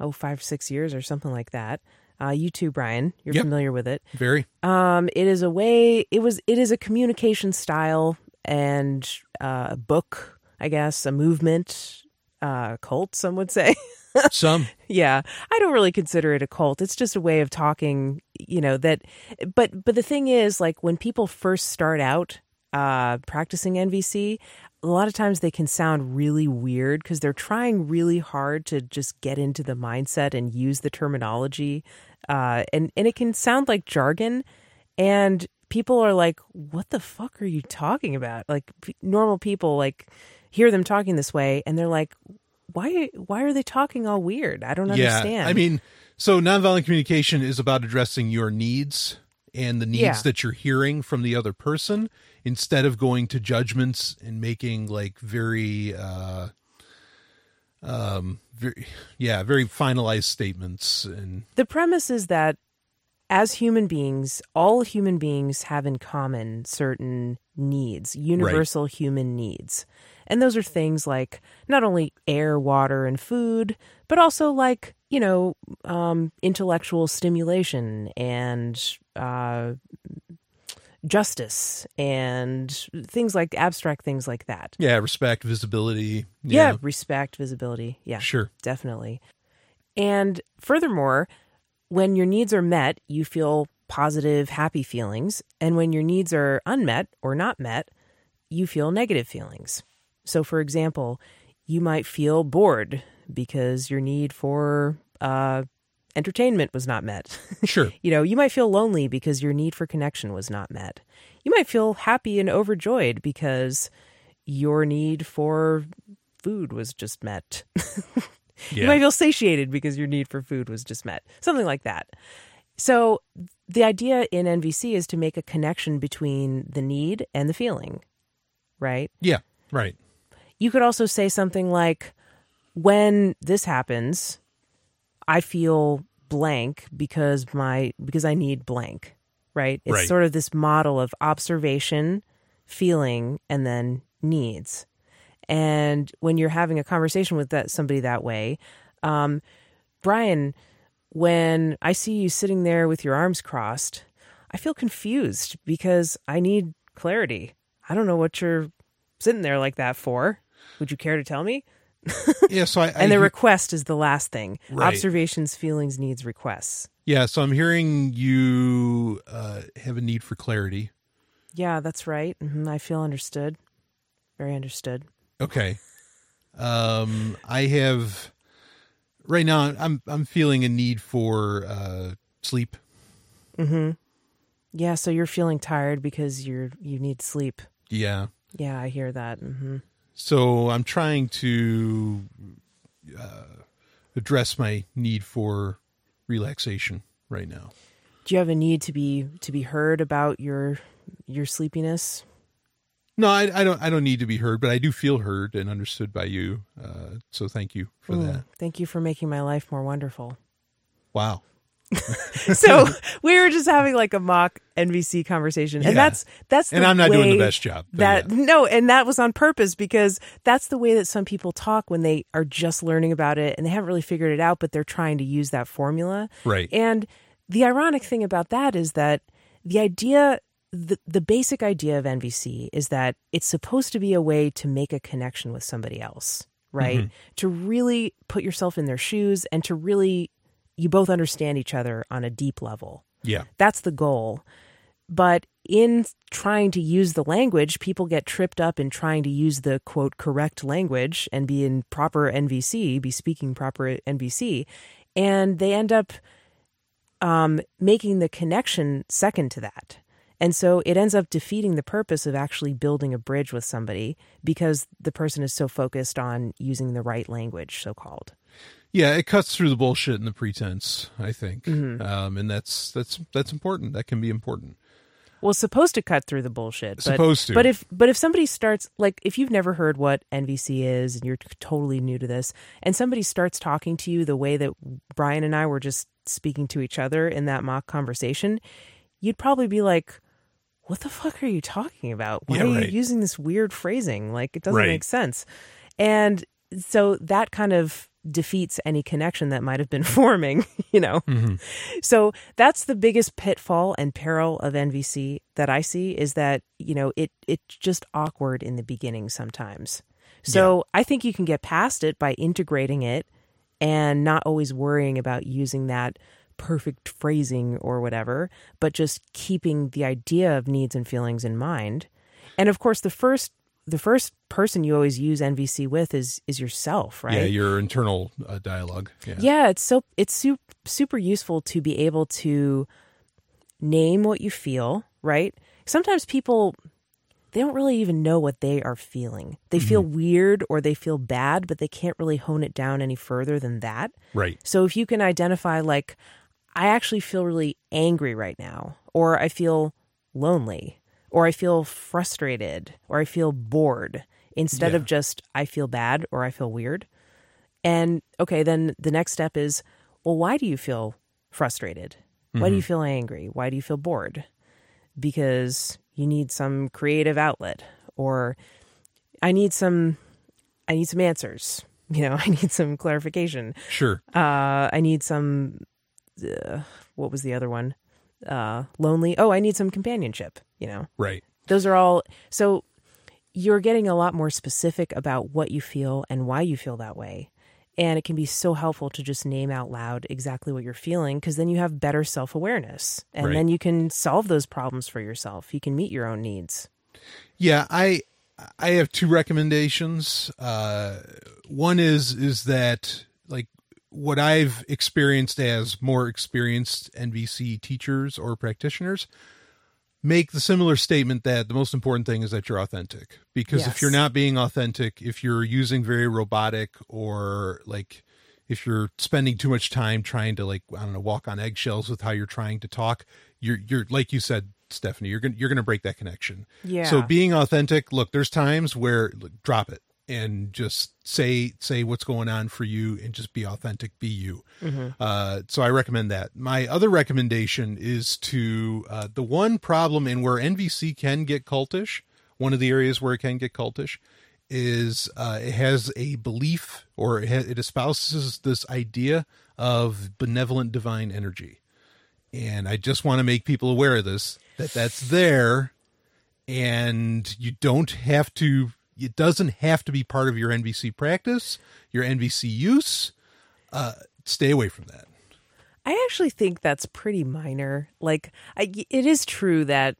oh, five, six years or something like that. Uh, you too, Brian. You're Yep. familiar with it. Very. Um, it is a way. It was. It is a communication style and uh, a book, I guess, a movement, uh, cult. Some would say. Some. yeah, I don't really consider it a cult. It's just a way of talking. You know that. But but the thing is, like when people first start out uh, practicing NVC. A lot of times they can sound really weird because they're trying really hard to just get into the mindset and use the terminology, uh, and and it can sound like jargon and people are like what the fuck are you talking about like p- normal people like hear them talking this way and they're like why why are they talking all weird i don't Yeah. understand I mean, so nonviolent communication is about addressing your needs and the needs Yeah. that you're hearing from the other person instead of going to judgments and making like very uh um very yeah, very finalized statements and the premise is that as human beings all human beings have in common certain needs universal human needs and those are things like not only air water and food but also like you know um, intellectual stimulation and uh, justice and things like abstract things like that yeah, respect, visibility. yeah, respect visibility yeah Sure. definitely. And furthermore, when your needs are met, you feel positive, happy feelings. And when your needs are unmet or not met, you feel negative feelings. So, for example, you might feel bored because your need for uh, entertainment was not met. Sure. you know, you might feel lonely because your need for connection was not met. You might feel happy and overjoyed because your need for food was just met. Yeah. You might feel satiated because your need for food was just met. Something like that. So the idea in NVC is to make a connection between the need and the feeling, right? yeah. Right. You could also say something like, when this happens, I feel blank because my because I need blank, right? It's Right. sort of this model of observation, feeling, and then needs. And when you're having a conversation with that somebody that way, um, Brian, when I see you sitting there with your arms crossed, I feel confused because I need clarity. I don't know what you're sitting there like that for. Would you care to tell me? Yeah, so I, I And the request is the last thing. Right. Observations, feelings, needs, requests. Yeah, so I'm hearing you uh, have a need for clarity. Yeah, that's right. hmm I feel understood. Very understood. Okay. Um, I have right now. I'm I'm feeling a need for uh, sleep. Yeah, so you're feeling tired because you're you need sleep. Yeah. Yeah, I hear that. hmm So I'm trying to uh, address my need for relaxation right now. Do you have a need to be to be heard about your your sleepiness? No, I, I don't. I don't need to be heard, but I do feel heard and understood by you. Uh, so thank you for Mm, that. Thank you for making my life more wonderful. Wow. so we were just having like a mock NVC conversation, and Yeah. that's that's And I'm not doing the best job. That yeah. no, and that was on purpose because that's the way that some people talk when they are just learning about it and they haven't really figured it out, but they're trying to use that formula. Right. And the ironic thing about that is that the idea the, the basic idea of NVC is that it's supposed to be a way to make a connection with somebody else, right? To really put yourself in their shoes and to really you both understand each other on a deep level. yeah. That's the goal. But in trying to use the language, people get tripped up in trying to use the quote correct language and be in proper NVC, be speaking proper NVC, and they end up um, making the connection second to that. And so it ends up defeating the purpose of actually building a bridge with somebody because the person is so focused on using the right language, so called. Yeah, it cuts through the bullshit and the pretense. I think, Mm-hmm. um, and that's that's that's important. That can be important. Well, supposed to cut through the bullshit. But, Supposed to. But if but if somebody starts like if you've never heard what NVC is and you're totally new to this, and somebody starts talking to you the way that Brian and I were just speaking to each other in that mock conversation, you'd probably be like, what the fuck are you talking about? Why Yeah, are you using this weird phrasing? Like, it doesn't Right. make sense. And so that kind of defeats any connection that might have been forming, you know? Mm-hmm. So that's the biggest pitfall and peril of NVC that I see is that, you know, it it's just awkward in the beginning sometimes. So I think you can get past it by integrating it and not always worrying about using that perfect phrasing or whatever, but just keeping the idea of needs and feelings in mind. And of course, the first the first person you always use NVC with is is yourself, right? Yeah, your internal uh, dialogue. Yeah. Yeah, it's so it's super super useful to be able to name what you feel, right? Sometimes people they don't really even know what they are feeling. They feel weird or they feel bad, but they can't really hone it down any further than that. Right. So if you can identify like I actually feel really angry right now or I feel lonely or I feel frustrated or I feel bored instead of just I feel bad or I feel weird. And okay, then the next step is well, why do you feel frustrated? Why do you feel angry? Why do you feel bored? Because you need some creative outlet or I need some I need some answers. You know, I need some clarification. Sure. Uh I need some uh, what was the other one? Uh lonely. Oh, I need some companionship, you know. Right. Those are all so you're getting a lot more specific about what you feel and why you feel that way. And it can be so helpful to just name out loud exactly what you're feeling because then you have better self awareness and Right. then you can solve those problems for yourself. You can meet your own needs. Yeah, I I have two recommendations. Uh, one is is that like what I've experienced as more experienced NVC teachers or practitioners make the similar statement that the most important thing is that you're authentic. Because if you're not being authentic, if you're using very robotic or like if you're spending too much time trying to like I don't know walk on eggshells with how you're trying to talk, you're you're like you said Stephanie, you're going to you're going to break that connection. Yeah. So being authentic, look, there's times where look, drop it and just say say what's going on for you and just be authentic, be you. Uh, so I recommend that. My other recommendation is to uh, the one problem in where NVC can get cultish. One of the areas where it can get cultish is uh, it has a belief or it, ha- it espouses this idea of benevolent divine energy and I just want to make people aware of this that that's there, and you don't have to. It doesn't have to be part of your NVC practice, your NVC use. Uh, stay away from that. I actually think that's pretty minor. Like, I, it is true that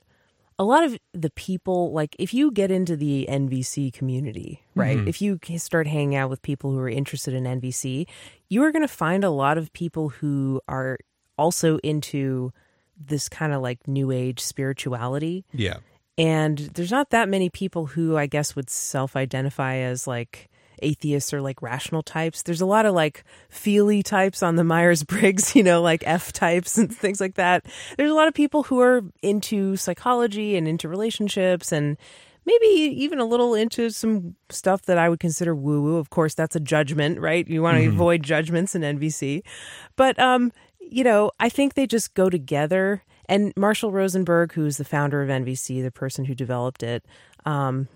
a lot of the people, like, if you get into the NVC community, right? If you start hanging out with people who are interested in NVC, you are going to find a lot of people who are also into this kind of like new age spirituality. Yeah, And there's not that many people who I guess would self identify as like atheists or like rational types. There's a lot of like feely types on the Myers Briggs, you know, like F types and things like that. There's a lot of people who are into psychology and into relationships and maybe even a little into some stuff that I would consider woo woo. Of course, that's a judgment, right? You want to avoid judgments in NVC. But, um, you know, I think they just go together. And Marshall Rosenberg, who's the founder of NVC, the person who developed it um,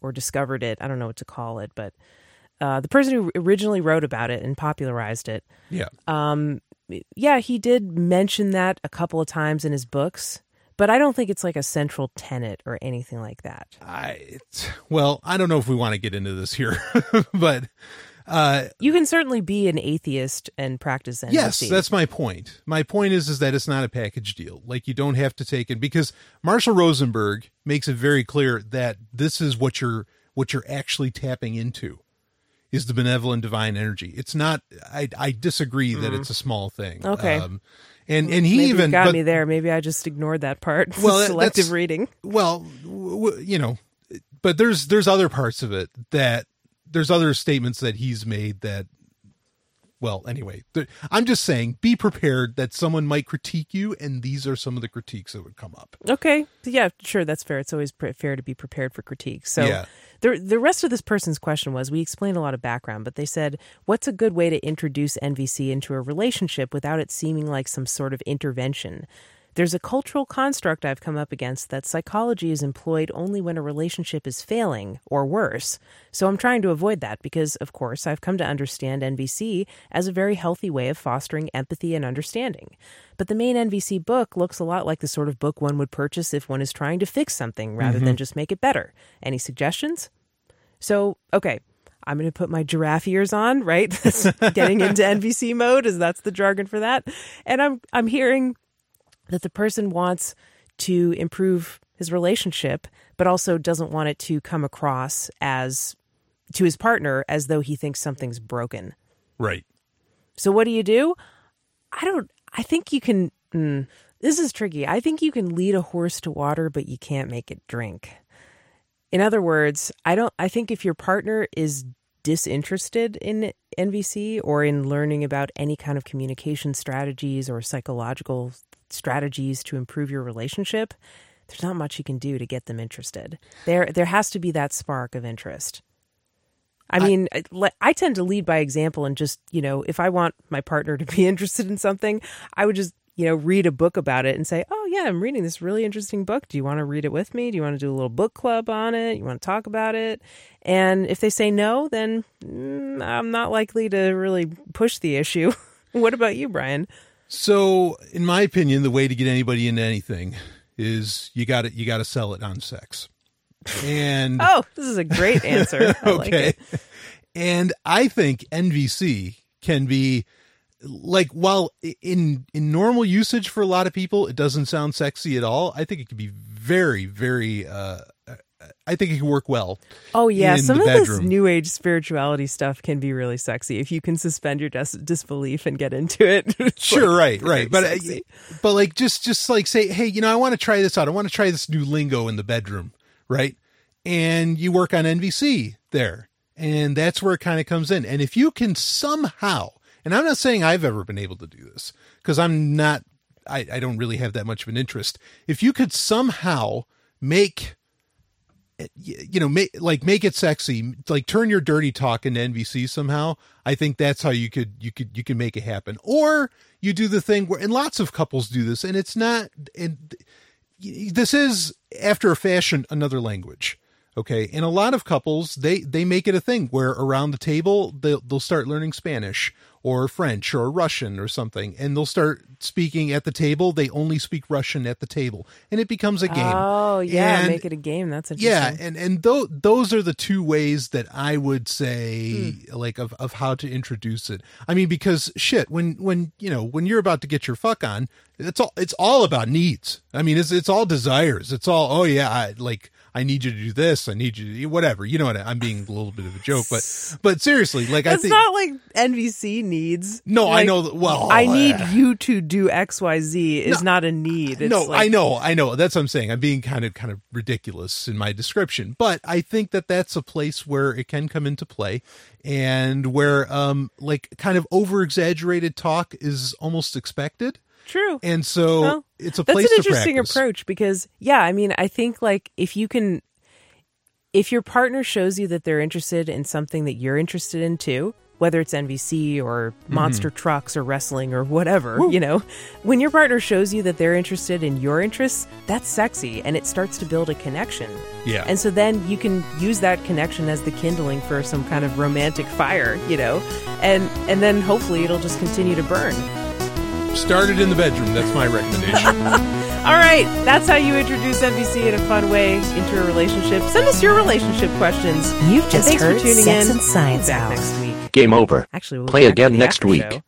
or discovered it, I don't know what to call it, but uh, the person who originally wrote about it and popularized it, yeah, um, yeah, he did mention that a couple of times in his books, but I don't think it's like a central tenet or anything like that. I. Well, I don't know if we want to get into this here, but uh, You can certainly be an atheist and practice NVC. Yes, that's my point. My point is is that it's not a package deal. Like you don't have to take it because Marshall Rosenberg makes it very clear that this is what you're what you're actually tapping into is the benevolent divine energy. It's not I I disagree that it's a small thing. Mm. Okay. Um, and and he Maybe even got but- me there. Maybe I just ignored that part. Well, selective reading. well, w- w- you know, but there's there's other parts of it that there's other statements that he's made that well, anyway, I'm just saying, be prepared that someone might critique you, and these are some of the critiques that would come up. Okay. Yeah, sure. That's fair. It's always pre- fair to be prepared for critique. So Yeah. the the rest of this person's question was we explained a lot of background, but they said, "What's a good way to introduce NVC into a relationship without it seeming like some sort of intervention?" There's a cultural construct I've come up against that psychology is employed only when a relationship is failing or worse. So I'm trying to avoid that because, of course, I've come to understand NVC as a very healthy way of fostering empathy and understanding. But the main NVC book looks a lot like the sort of book one would purchase if one is trying to fix something rather than mm-hmm. just make it better. Any suggestions? So, okay, I'm going to put my giraffe ears on, right? That's getting into NVC mode, as that's the jargon for that. And I'm I'm hearing that the person wants to improve his relationship, but also doesn't want it to come across as to his partner as though he thinks something's broken. Right. So what do you do? I don't. I think you can. Mm, this is tricky. I think you can lead a horse to water, but you can't make it drink. In other words, I don't. I think if your partner is disinterested in NVC or in learning about any kind of communication strategies or psychological strategies to improve your relationship, there's not much you can do to get them interested. There, there has to be that spark of interest. I mean, I, I tend to lead by example and just, you know, if I want my partner to be interested in something, I would just, you know, read a book about it and say, oh, yeah, I'm reading this really interesting book. Do you want to read it with me? Do you want to do a little book club on it? You want to talk about it? And if they say no, then mm, I'm not likely to really push the issue. what about you, Brian? So, in my opinion, the way to get anybody into anything is you got to you got to sell it on sex. And Oh, this is a great answer. I like okay. it. And I think NVC can be like while in in normal usage for a lot of people it doesn't sound sexy at all. I think it could be very very uh I think it can work well. Oh yeah, some of this new age spirituality stuff can be really sexy if you can suspend your dis- disbelief and get into it. Sure, like right, right. But uh, sexy. but like just just like say, hey, you know, I want to try this out. I want to try this new lingo in the bedroom, right? And you work on NVC there, and that's where it kind of comes in. And if you can somehow, and I'm not saying I've ever been able to do this because I'm not, I, I don't really have that much of an interest. If you could somehow make Eh, you know make like make it sexy like turn your dirty talk into nvc somehow i think that's how you could you could you can make it happen. Or you do the thing where and lots of couples do this and it's not and this is after a fashion another language okay and a lot of couples they they make it a thing where around the table they'll, they'll start learning spanish or french or russian or something and they'll start speaking at the table they only speak russian at the table and it becomes a game Oh yeah, And- make it a game. That's interesting. yeah, and and those those are the two ways that I would say Hmm. like of of how to introduce it. I mean, because shit, when when you know when you're about to get your fuck on, it's all it's all about needs. I mean, it's it's all desires. It's all oh yeah, I like. I need you to do this. I need you to do whatever. You know what? I'm being a little bit of a joke, but but seriously, like I think It's not like NVC needs. No, I know well, I need uh, you to do X, Y, Z is not a need. It's no, like, I know, I know. That's what I'm saying. I'm being kind of kind of ridiculous in my description, but I think that that's a place where it can come into play, and where um like kind of over exaggerated talk is almost expected, True. and so Well, it's a place That's an interesting practice. approach because, yeah, I mean, I think like if you can, if your partner shows you that they're interested in something that you're interested in too, whether it's NVC or Mm-hmm. monster trucks or wrestling or whatever, you know, when your partner shows you that they're interested in your interests, that's sexy and it starts to build a connection. Yeah. And so then you can use that connection as the kindling for some kind of romantic fire, you know, and and then hopefully it'll just continue to burn. Started in the bedroom. That's my recommendation. All right, that's how you introduce NVC in a fun way into a relationship. Send us your relationship questions. You've just thanks heard for tuning Sex in. and Science Back Hour. next week. Game over. Actually, we'll Play again next after week.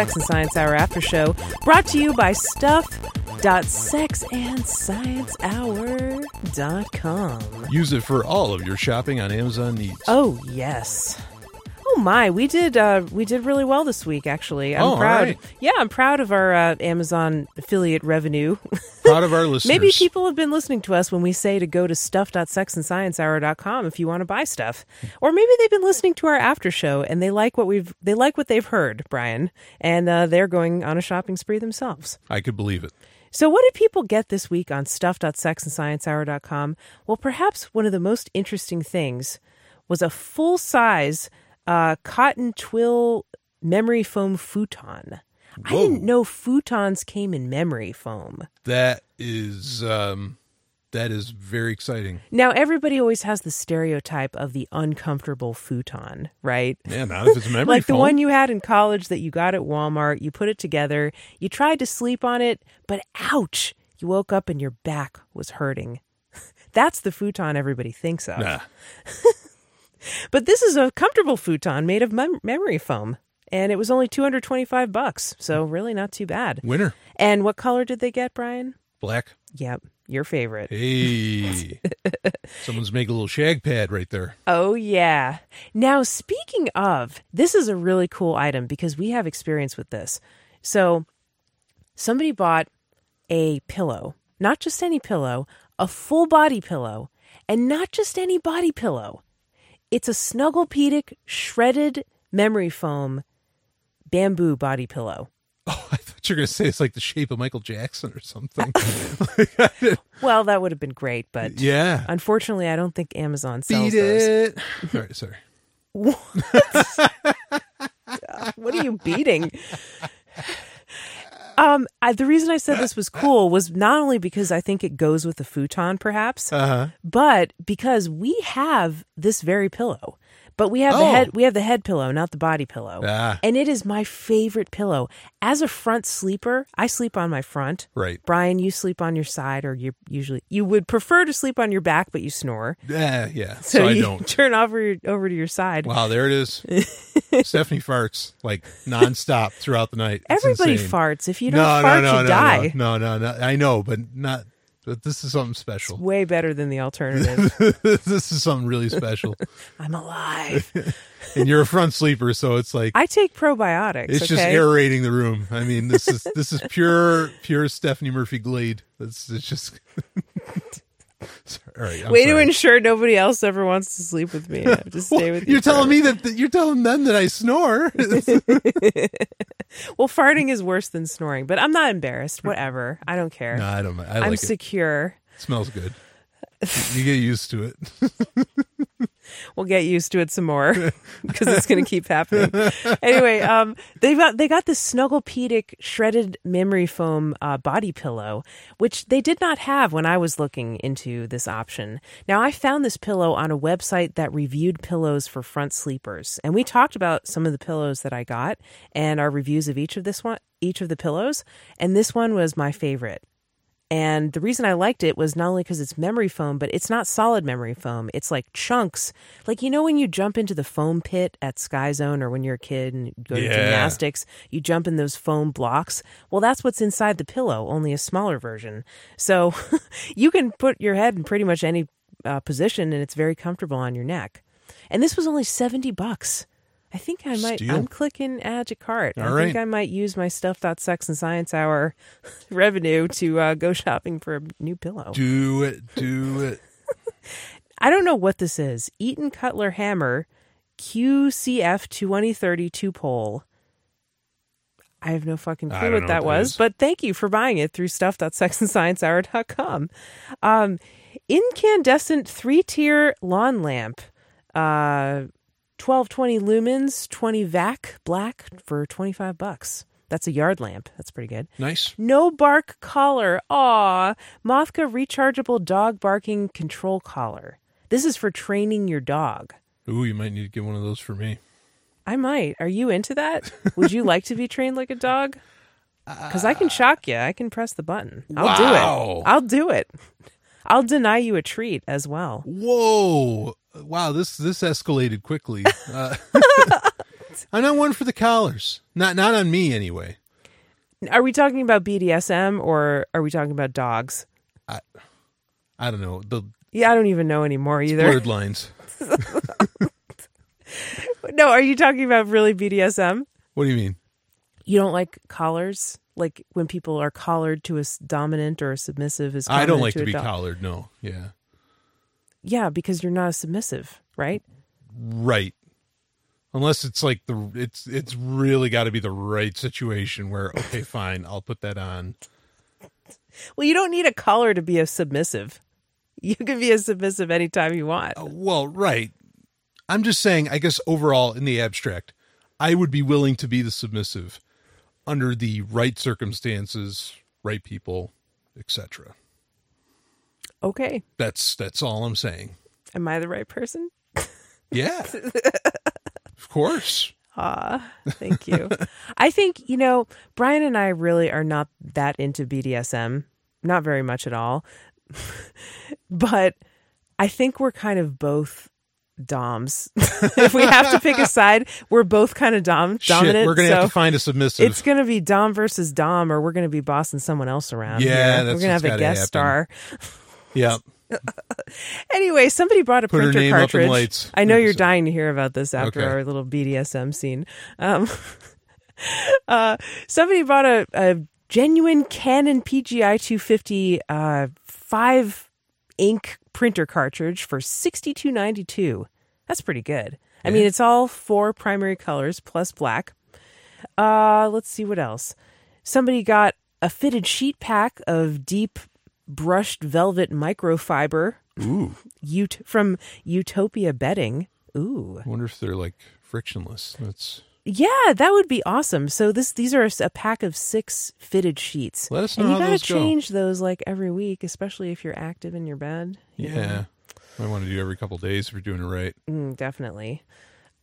Sex and Science Hour After Show, brought to you by Stuff.sexandsciencehour.com. Use it for all of your shopping on Amazon needs. Oh yes. Oh my, we did uh, we did really well this week. Actually, I'm Oh, proud. right. Yeah, I'm proud of our uh, Amazon affiliate revenue. Proud of our listeners. Maybe people have been listening to us when we say to go to stuff.sexandsciencehour.com if you want to buy stuff. Or maybe they've been listening to our after show and they like what we've they like what they've heard, Brian, and uh, they're going on a shopping spree themselves. I could believe it. So what did people get this week on stuff.sexandsciencehour.com? Well, perhaps one of the most interesting things was a full-size uh, cotton twill memory foam futon. I didn't know futons came in memory foam. That is um that is very exciting. Now, everybody always has the stereotype of the uncomfortable futon, right? Yeah, not if it's memory like the one you had in college that you got at Walmart, you put it together, you tried to sleep on it, but ouch, you woke up and your back was hurting. That's the futon everybody thinks of. Nah. But this is a comfortable futon made of mem- memory foam, and it was only 225 bucks, so really not too bad. Winner. And what color did they get, Brian? Black. Yep, your favorite. Hey. Someone's making a little shag pad right there. Oh, yeah. Now, speaking of, this is a really cool item because we have experience with this. So, somebody bought a pillow, not just any pillow, a full body pillow, and not just any body pillow. It's a Snugglepedic shredded memory foam bamboo body pillow. Oh, I thought you were gonna say it's like the shape of Michael Jackson or something. Well, that would have been great, but yeah. unfortunately, I don't think Amazon sells Beat those. it. Sorry, sorry. What are you beating? Um, I, the reason I said this was cool was not only because I think it goes with the futon, perhaps, Uh-huh. but because we have this very pillow. But we have the Oh. head we have the head pillow, not the body pillow. Ah. And it is my favorite pillow. As a front sleeper, I sleep on my front. Right. Brian, you sleep on your side or you usually you would prefer to sleep on your back, but you snore. Yeah, yeah. So, I you don't. turn over over to your side. Wow, there it is. Stephanie farts like nonstop throughout the night. It's Everybody insane. farts. If you don't No, fart, no, no, you no, die. no, no, no, no. I know, but not. But this is something special. Way better than the alternative. this is something really special. I'm alive. and you're a front sleeper, so it's like I take probiotics. it's just okay? aerating the room. I mean, this is this is pure pure Stephanie Murphy Glade. That's it's just. Sorry, all right, I'm Way to ensure nobody else ever wants to sleep with me. I stay Well, with you. you're telling me that, that you're telling them that I snore. Well, farting is worse than snoring, but I'm not embarrassed. Whatever. I don't care. no, I don't. I I'm like it. secure. smells good. You get used to it. We'll get used to it some more because it's going to keep happening. Anyway, um, they got they got this Snugglepedic shredded memory foam uh, body pillow, which they did not have when I was looking into this option. Now, I found this pillow on a website that reviewed pillows for front sleepers, and we talked about some of the pillows that I got and our reviews of each of this one, each of the pillows, and this one was my favorite. And the reason I liked it was not only because it's memory foam, but it's not solid memory foam. It's like chunks. Like, you know, when you jump into the foam pit at Sky Zone or when you're a kid and you go to Yeah. gymnastics, you jump in those foam blocks. Well, that's what's inside the pillow, only a smaller version. So you can put your head in pretty much any uh, position and it's very comfortable on your neck. And this was only 70 bucks. I think I might. Steal. I'm clicking add to cart. I All think. I might use my stuff.sex and science hour revenue to uh, go shopping for a new pillow. Do it. Do it. I don't know what this is. Eaton Cutler Hammer QCF 2032 pole. I have no fucking clue what that what was, but thank you for buying it through stuff.sexandsciencehour.com. Um, incandescent three tier lawn lamp. Uh, 1220 lumens, 20 vac black for 25 bucks. That's a yard lamp. That's pretty good. Nice. No bark collar. Aw. Mothka rechargeable dog barking control collar. This is for training your dog. Ooh, you might need to get one of those for me. I might. Are you into that? Would you like to be trained like a dog? Because I can shock you. I can press the button. I'll do it. I'll do it. I'll deny you a treat as well. Whoa! Wow, this this escalated quickly. Uh, I'm not one for the collars. Not not on me anyway. Are we talking about BDSM or are we talking about dogs? I don't know the Yeah, I don't even know anymore either. blurred lines. No, are you talking about really BDSM? What do you mean? You don't like collars? Like when people are collared to a dominant or a submissive is I don't like to a be dom- collared. No, yeah, Yeah, because you're not a submissive, right? right. Unless it's like the it's it's really got to be the right situation where okay, fine, I'll put that on. Well, you don't need a collar to be a submissive. You can be a submissive anytime you want. Uh, Well, right. I'm just saying. I guess overall, in the abstract, I would be willing to be the submissive under the right circumstances, right people, etc. Okay. That's that's all I'm saying. Am I the right person? Yeah, of course. Ah, thank you. I think, you know, Brian and I really are not that into BDSM, not very much at all. but I think we're kind of both doms. if we have to pick a side, we're both kind of dom dominant. Shit, we're gonna so have to find a submissive. it's going to be dom versus dom, or we're going to be bossing someone else around. Yeah, we're going to have a guest happen. star. yeah. Anyway, somebody brought a Put printer name up in cartridge. I know you're dying to hear about this after Okay. our little BDSM scene. Um, uh, somebody bought a, a genuine Canon PGI 250 uh, five ink printer cartridge for sixty two ninety two. That's pretty good. I mean, it's all four primary colors plus black. Uh, let's see what else. Somebody got a fitted sheet pack of deep brushed velvet microfiber Ooh, Ut- from Utopia Bedding. Ooh, I wonder if they're like frictionless. That's yeah, that would be awesome. So this these are a pack of six fitted sheets. Let us know and you how gotta those go. change those like every week, especially if you're active in your bed. you know? I want to do every couple days if we're doing it right. Mm, definitely.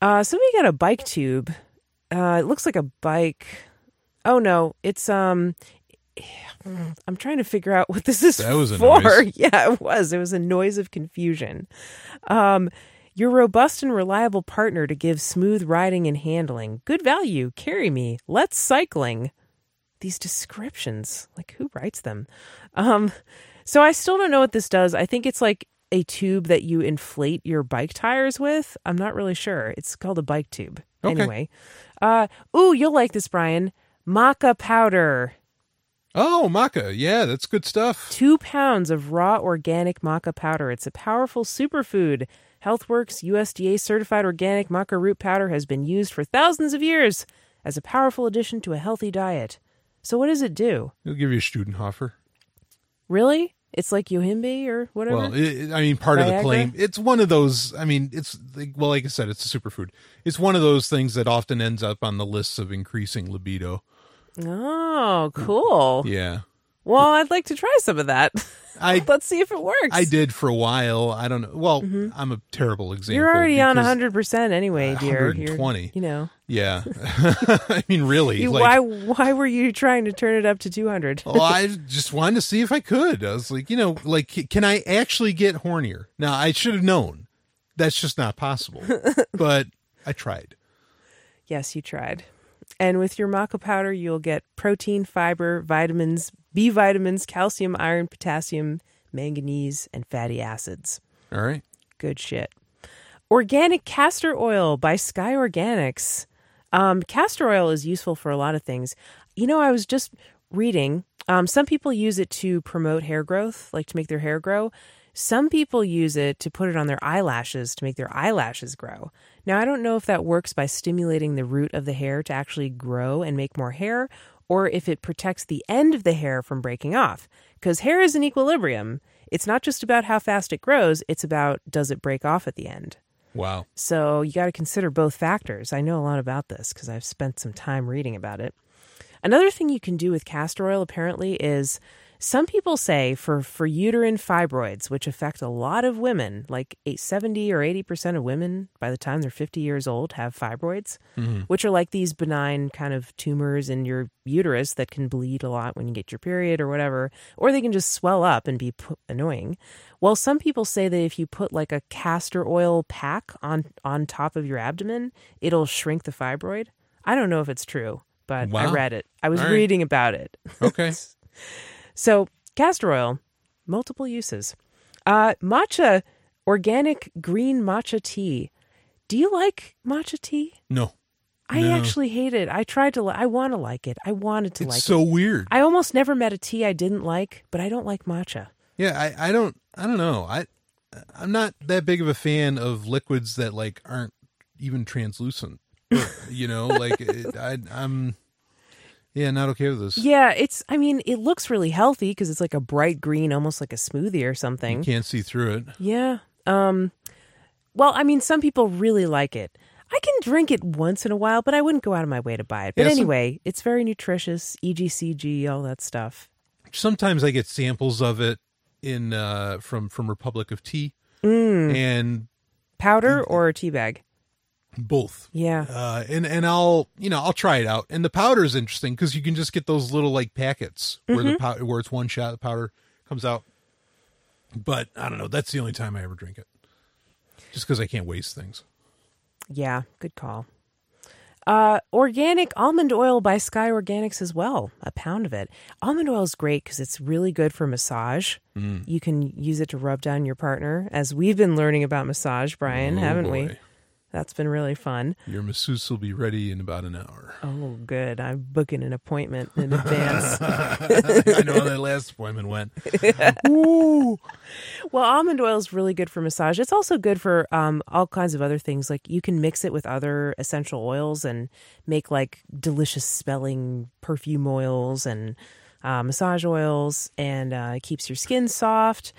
Uh, somebody got a bike tube. Uh, it looks like a bike. Oh no, it's um. I'm trying to figure out what this is That was for. noise. Yeah, it was. It was a noise of confusion. Um, your robust and reliable partner to give smooth riding and handling. Good value. Carry me. Let's cycling. These descriptions, like who writes them? Um, so I still don't know what this does. I think it's like a tube that you inflate your bike tires with. I'm not really sure. It's called a bike tube. Okay. Anyway. Uh ooh, you'll like this, Brian. Maca powder. Oh, maca. Yeah, that's good stuff. Two pounds of raw organic maca powder. It's a powerful superfood. HealthWorks USDA certified organic maca root powder has been used for thousands of years as a powerful addition to a healthy diet. So what does it do? It'll give you a Studenhofer. Really? It's like Yohimbe or whatever? Well, it, I mean, part of the claim. It's one of those. I mean, it's like, well, like I said, it's a superfood. It's one of those things that often ends up on the lists of increasing libido. oh, cool. Yeah, Well, I'd like to try some of that. I Let's see if it works. I did for a while. I don't know. Well, I'm a terrible example. Mm-hmm. You're already on because- 100% anyway, dear. You're- 120. You know. Yeah, I mean, really. You, like, why why were you trying to turn it up to 200? well, I just wanted to see if I could. I was like, you know, like, can I actually get hornier? Now, I should have known. That's just not possible. but I tried. Yes, you tried. And with your maca powder, you'll get protein, fiber, vitamins, B vitamins, calcium, iron, potassium, manganese, and fatty acids. All right. Good shit. Organic castor oil by Sky Organics. Um, castor oil is useful for a lot of things. You know, I was just reading. Um, some people use it to promote hair growth, like to make their hair grow. Some people use it to put it on their eyelashes to make their eyelashes grow. Now, I don't know if that works by stimulating the root of the hair to actually grow and make more hair, or if it protects the end of the hair from breaking off. Because hair is an equilibrium. It's not just about how fast it grows, it's about does it break off at the end. Wow. So you got to consider both factors. I know a lot about this because I've spent some time reading about it. Another thing you can do with castor oil apparently is Some people say for, for uterine fibroids, which affect a lot of women, like 70 or 80% of women by the time they're 50 years old have fibroids, mm-hmm. which are like these benign kind of tumors in your uterus that can bleed a lot when you get your period or whatever, or they can just swell up and be p- annoying. Well, some people say that if you put like a castor oil pack on, on top of your abdomen, it'll shrink the fibroid. I don't know if it's true, but I read it. I was right. reading about it. Okay. So, castor oil, multiple uses. Uh, matcha, organic green matcha tea. Do you like matcha tea? No. I No. actually hate it. I tried to. Li- I want to like it. I wanted to like it. It's like so it. weird. I almost never met a tea I didn't like, but I don't like matcha. Yeah, I, I don't I don't know. I I'm not that big of a fan of liquids that like aren't even translucent. you know, like it, I I'm yeah, not okay with this. Yeah, it's. I mean, it looks really healthy because it's like a bright green, almost like a smoothie or something. You can't see through it. Yeah. Um. Well, I mean, some people really like it. I can drink it once in a while, but I wouldn't go out of my way to buy it. But Yeah, some- anyway, it's very nutritious, EGCG, all that stuff. Sometimes I get samples of it in uh from from Republic of Tea Mm. and Powder or a tea bag? Both. Yeah. Uh and and I'll, you know, I'll try it out. And the powder is interesting cuz you can just get those little like packets where Mm-hmm. the pow- where it's one shot the powder comes out. But I don't know, that's the only time I ever drink it. Just cuz I can't waste things. Yeah. Good call. Uh, organic almond oil by Sky Organics as well. A pound of it. Almond oil is great because it's really good for massage. Mm. You can use it to rub down your partner, as we've been learning about massage, Brian, Oh, haven't we? That's been really fun. Your masseuse will be ready in about an hour. Oh, good. I'm booking an appointment in advance. I know how that last appointment went. Ooh. well, almond oil is really good for massage. It's also good for um, all kinds of other things. Like you can mix it with other essential oils and make like delicious smelling perfume oils and uh, massage oils, and uh, it keeps your skin soft.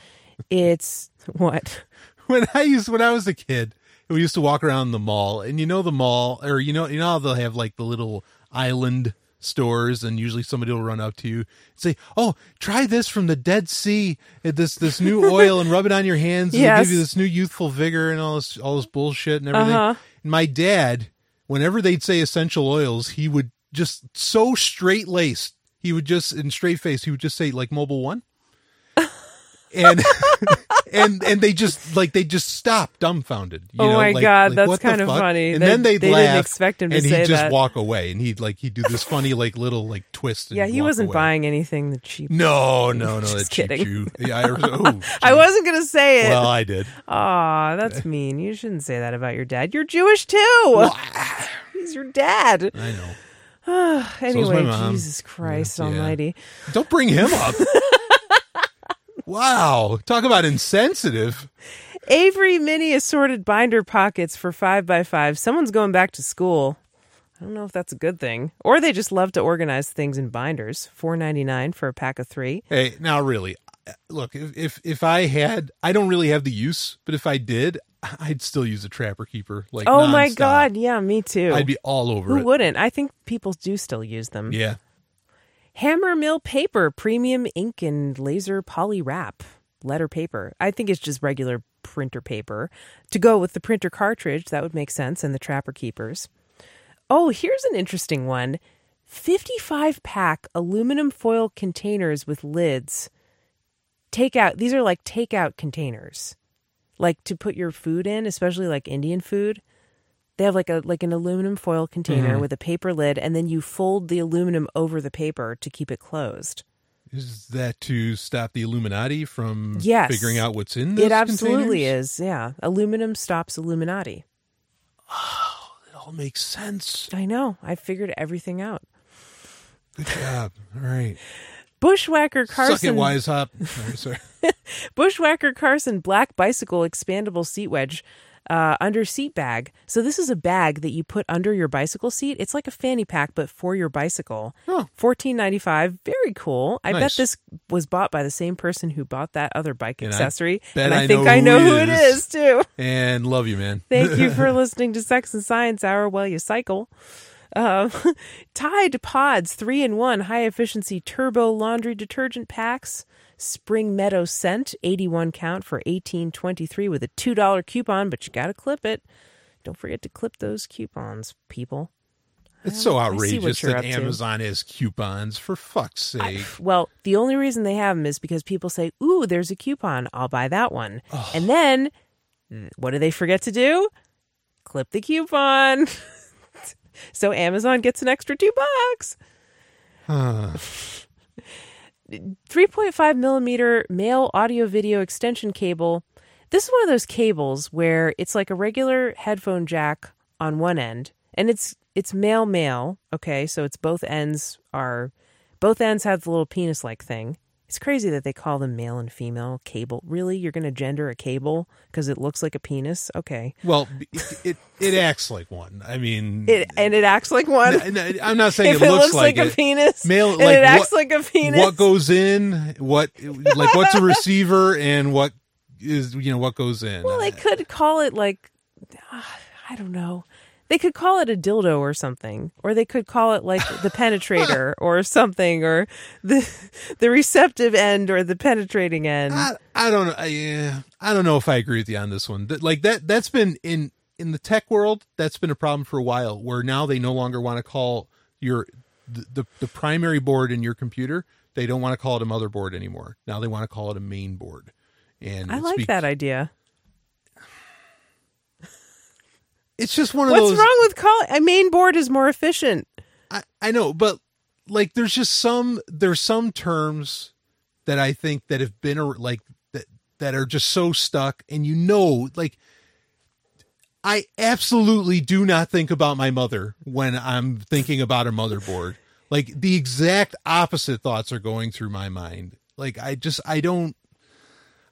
It's what? when I used when I was a kid, we used to walk around the mall, and you know the mall, or you know you know how they'll have like the little island stores, and usually somebody will run up to you and say, "Oh, try this from the Dead Sea, this this new oil, and rub it on your hands, and it'll Yes. give you this new youthful vigor and all this all this bullshit and everything." Uh-huh. And my dad, whenever they'd say essential oils, he would just so straight laced, he would just in straight face, he would just say like Mobil One. and and and they just like they just stop dumbfounded. You Oh know, my like- God, like, that's kind of fuck? funny. And They- then they'd they didn't expect him to and say he'd just that. walk away, and he'd like he'd do this funny like little like twist. And Yeah, he wasn't away. buying anything the cheap. No, no, no. Just that's cheap kidding. Jew. Yeah, I, oh, I wasn't gonna say it. Well, I did. Aw, that's mean. You shouldn't say that about your dad. You're Jewish too. He's your dad. I know. anyway, mom. Jesus Christ yeah. Almighty. Don't bring him up. Wow, talk about insensitive. Avery mini assorted binder pockets for five by five. Someone's going back to school. I don't know if that's a good thing, or they just love to organize things in binders. Four ninety nine for a pack of three. Hey, now really, look, if, if if I had, I don't really have the use, but if I did, I'd still use a trapper keeper. Like, Oh my. God! Yeah, me too. I'd be all over Who it. wouldn't? I think people do still use them. Yeah, Hammermill paper, premium ink and laser poly wrap, letter paper. I think it's just regular printer paper. To go with the printer cartridge, that would make sense, and the Trapper Keepers. Oh, here's an interesting one 55 pack aluminum foil containers with lids. Takeout, these are like takeout containers, like to put your food in, especially like Indian food. They have like a like an aluminum foil container mm-hmm. with a paper lid, and then you fold the aluminum over the paper to keep it closed. is that to stop the Illuminati from Yes. figuring out what's in those it absolutely containers? is. Yeah, aluminum stops Illuminati. Oh it all makes sense. I know. I figured everything out. Good job. All right, Bushwhacker Carson. suck it, wise hop. Sorry, sorry. Bushwhacker Carson Black Bicycle Expandable Seat Wedge uh, under seat bag. So this is a bag that you put under your bicycle seat. It's like a fanny pack, but for your bicycle. Oh. Fourteen ninety five. Very cool. I bet this was bought by the same person who bought that other bike And accessory. bet and I, I think know I know it who it is. is too. And love you, man. Thank you for listening to Sex and Science Hour while you cycle. Um, Tide Pods 3 in 1 high efficiency turbo laundry detergent packs. Spring Meadow Scent 81 count for 18.23 with a $2 coupon, but you got to clip it. Don't forget to clip those coupons, people. It's so I outrageous that up to. Amazon has coupons. For fuck's sake. Well, the only reason they have them is because people say, "Ooh, there's a coupon. I'll buy that one." And then mm, what do they forget to do? Clip the coupon. so Amazon gets an extra 2 bucks. 3.5 millimeter male audio video extension cable. This is one of those cables where it's like a regular headphone jack on one end, and it's it's male male. Okay, so it's both ends are both ends have the little penis like thing. It's crazy that they call them male and female cable. Really, you're going to gender a cable because it looks like a penis? Okay, Well, it, it it acts like one. I mean, it and it acts like one. n- n- I'm not saying if it looks, like, a penis, Male, and like it acts what- like a penis. What goes in? What like what's a receiver and what is you know what goes in? Well, they could call it like I don't know. They could call it a dildo or something, or they could call it like the penetrator or something, or the the receptive end or the penetrating end. I, I don't know. I, I don't know if I agree with you on this one. Like that that's been in in the tech world. That's been a problem for a while. Where now they no longer want to call your the, the the primary board in your computer. They don't want to call it a motherboard anymore. Now they want to call it a main board. And I like be- that idea. It's just one of those. What's those. wrong with calling a main board is more efficient? I, I know, but like there's just some there's some terms that I think that have been like that that are just so stuck and you know like I absolutely do not think about my mother when I'm thinking about a motherboard. Like the exact opposite thoughts are going through my mind. Like I just I don't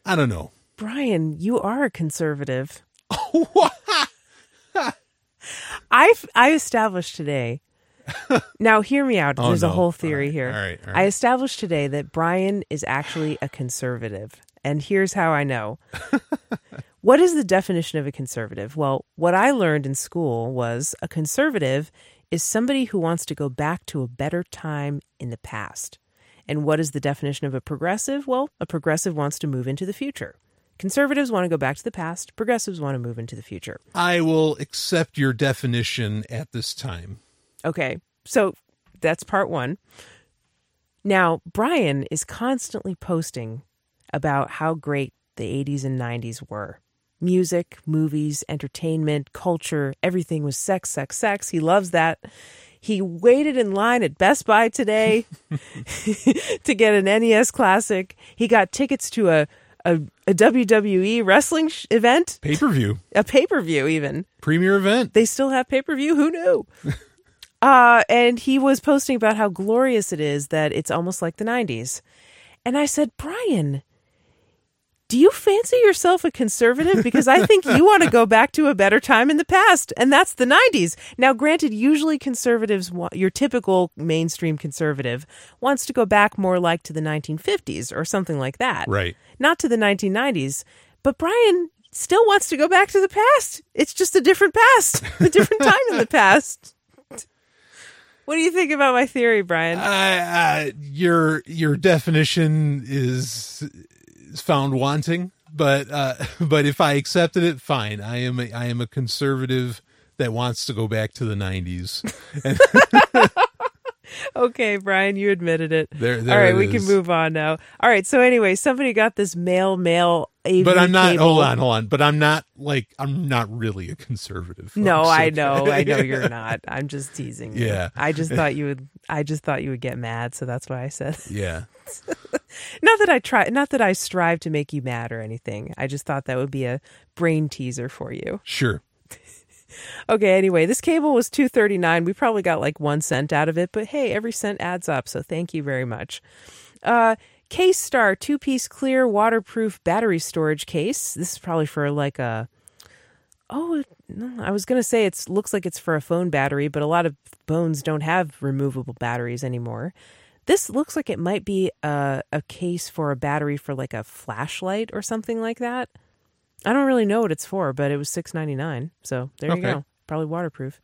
I don't know. Brian, you are a conservative. I I established today. Now hear me out. Oh, There's a whole theory All right, here. all right, all right. I established today that Brian is actually a conservative. And here's how I know. what is the definition of a conservative? Well, what I learned in school was a conservative is somebody who wants to go back to a better time in the past. And what is the definition of a progressive? Well, a progressive wants to move into the future. Conservatives want to go back to the past, progressives want to move into the future. I will accept your definition at this time. Okay, so that's part one. Now, Brian is constantly posting about how great the 80s and 90s were. Music, movies, entertainment, culture, everything was sex, sex, sex. He loves that. He waited in line at Best Buy today to get an NES Classic. He got tickets to a, a, a WWE wrestling sh- event, Pay-per-view, a pay per view, even premier event. they still have pay per view. Who knew? uh, and he was posting about how glorious it is that it's almost like the 90s. And I said, Brian, do you fancy yourself a conservative? Because I think you want to go back to a better time in the past, and that's the 90s. Now, granted, usually conservatives, wa- your typical mainstream conservative, wants to go back more like to the 1950s or something like that Right. not to the 1990s. But Brian still wants to go back to the past. It's just a different past, a different time in the past. What do you think about my theory, Brian? Uh, uh, your your definition is found wanting, but uh, but if I accepted it, fine. I am a, I am a conservative that wants to go back to the nineties. okay, Brian, you admitted it. There- there right, it we can move on now. All right, so anyway, somebody got this male male AV But I'm not. cable. Hold on, hold on. But I'm not like I'm not really a conservative. No, I know, I know you're not. I'm just teasing. you. Yeah. I just thought you would. I just thought you would get mad, so that's why I said. Yeah. Not that I try, not that I strive to make you mad or anything. I just thought that would be a brain teaser for you. Sure. Okay, anyway, this cable was 239. We probably got like 1 cent out of it, but hey, every cent adds up, so thank you very much. Uh Case Star two-piece clear waterproof battery storage case. This is probably for like a Oh, no, I was going to say it looks like it's for a phone battery, but a lot of phones don't have removable batteries anymore. This looks like it might be a, a case for a battery for like a flashlight or something like that. I don't really know what it's for, but it was six ninety nine. So there you go. Probably waterproof.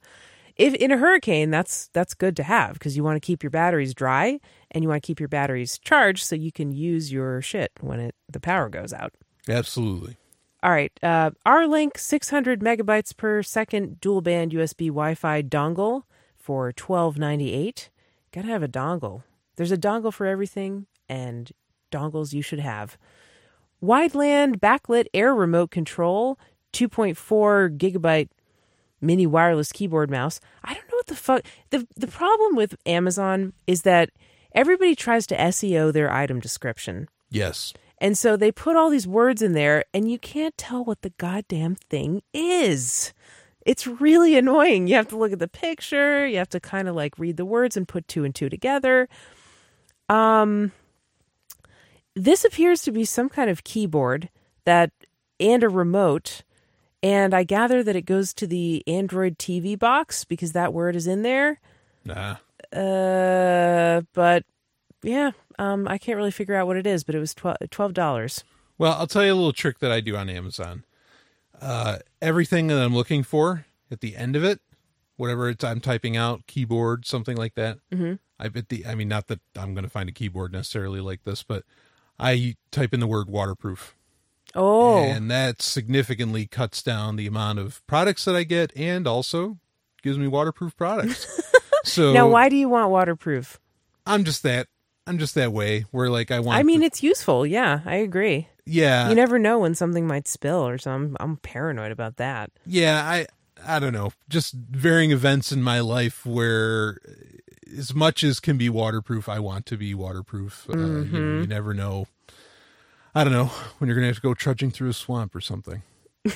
if in a hurricane, that's that's good to have because you want to keep your batteries dry and you want to keep your batteries charged so you can use your shit when it the power goes out. Absolutely. All right, uh, R-Link 600 megabytes per second dual band USB Wi-Fi dongle for 12.98. Gotta have a dongle. There's a dongle for everything, and dongles you should have. Wideland backlit air remote control, 2.4 gigabyte mini wireless keyboard mouse. I don't know what the fuck. The, the problem with Amazon is that everybody tries to SEO their item description. Yes. And so they put all these words in there, and you can't tell what the goddamn thing is. It's really annoying. You have to look at the picture, you have to kind of like read the words and put two and two together. Um, this appears to be some kind of keyboard that and a remote and i gather that it goes to the android tv box because that word is in there Nah. uh but yeah um i can't really figure out what it is but it was twelve dollars Well, I'll tell you a little trick that I do on Amazon. Uh, everything that I'm looking for at the end of it, whatever it's I'm typing out, keyboard, something like that. Mm-hmm. I bet the. I mean, not that I'm going to find a keyboard necessarily like this, but I type in the word waterproof, oh and that significantly cuts down the amount of products that I get, and also gives me waterproof products. so now why do you want waterproof I'm just that. I'm just that way. Where like I want. i mean it's useful yeah i agree yeah. you never know when something might spill or something i'm paranoid about that yeah i i don't know just varying events in my life where as much as can be waterproof i want to be waterproof. Uh, you, know, you never know. I don't know when you're gonna have to go trudging through a swamp or something.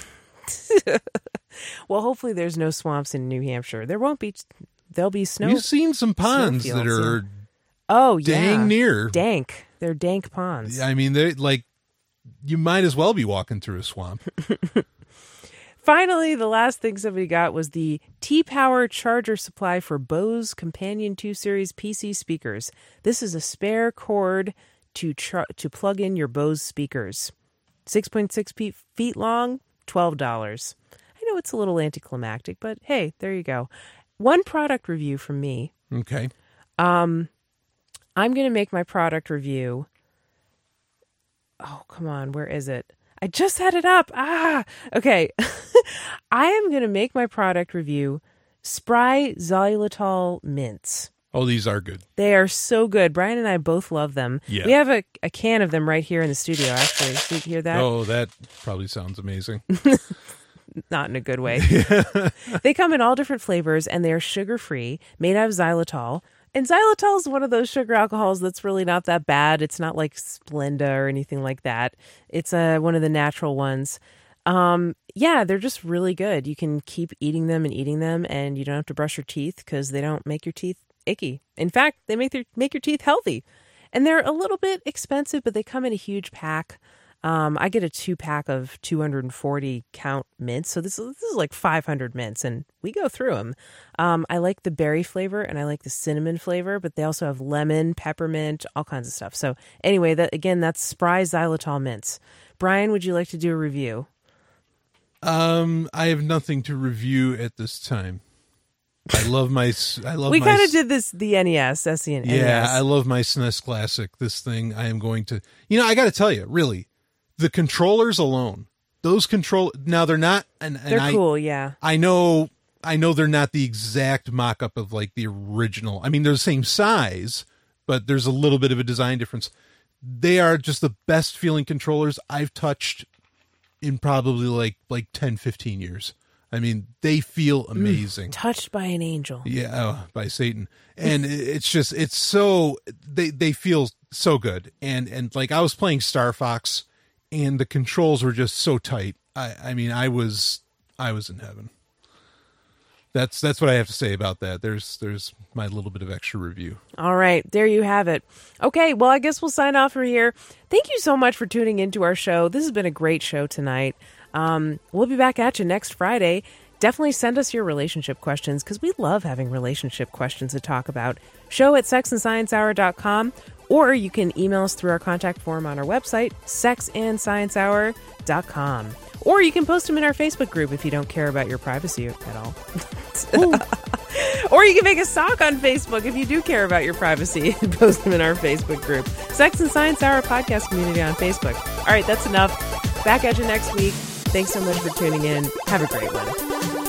Well hopefully there's no swamps in new hampshire. There won't be there'll be snow we've seen some ponds that are oh yeah. dang near. Dank. They're dank ponds. I mean they like you might as well be walking through a swamp Finally, the last thing somebody got was the T Power charger supply for Bose Companion 2 Series PC speakers. This is a spare cord to char- to plug in your Bose speakers. 6.6 feet, feet long, $12. I know it's a little anticlimactic, but hey, there you go. One product review from me. okay Um, I'm going to make my product review. Oh, come on. Where is it? I just had it up. Ah, okay. I am going to make my product review Spry Xylitol mints. oh these are good They are so good. Brian and I both love them. Yeah. We have a, a can of them right here in the studio, actually. Did you hear that? oh that probably sounds amazing not in a good way. they come in all different flavors and they're sugar free, made out of xylitol. And xylitol is one of those sugar alcohols that's really not that bad. It's not like Splenda or anything like that. It's uh, one of the natural ones. Um, yeah, they're just really good. You can keep eating them and eating them, and you don't have to brush your teeth because they don't make your teeth icky. In fact, they make their make your teeth healthy. And they're a little bit expensive, but they come in a huge pack. Um, I get a two pack of 240 count mints. So this is, this is like 500 mints, and we go through them. Um, I like the berry flavor and I like the cinnamon flavor, but they also have lemon, peppermint, all kinds of stuff. So anyway, that again, that's Spry Xylitol mints. Brian, would you like to do a review? um i have nothing to review at this time i love my i love we kind of did this the NES, and Yeah, I love my SNES Classic. This thing, I am going to. You know, I got to tell you, really, the controllers alone, those control. Now they're not, and, and They're I, cool, yeah. I know, I know they're not the exact mock-up of like the original. I mean, they're the same size, but there's a little bit of a design difference. They are just the best feeling controllers I've touched in probably like like 10, 15 years. I mean, they feel mm, amazing. Touched by an angel. Yeah, oh, by Satan, and it's just it's so they they feel so good, and and like I was playing Star Fox, and the controls were just so tight. I I mean I was I was in heaven. That's that's what I have to say about that. There's there's my little bit of extra review. All right, there you have it. Okay, well, I guess we'll sign off from here. Thank you so much for tuning into our show. This has been a great show tonight. Um, we'll be back at you next Friday. Definitely send us your relationship questions because we love having relationship questions to talk about. Show at sexandsciencehour.com or you can email us through our contact form on our website, sexandsciencehour.com. Or you can post them in our Facebook group if you don't care about your privacy at all. or you can make a sock on Facebook if you do care about your privacy and post them in our Facebook group. Sex and Science Hour podcast community on Facebook. All right, that's enough. Back at you next week. Thanks so much for tuning in. Have a great one.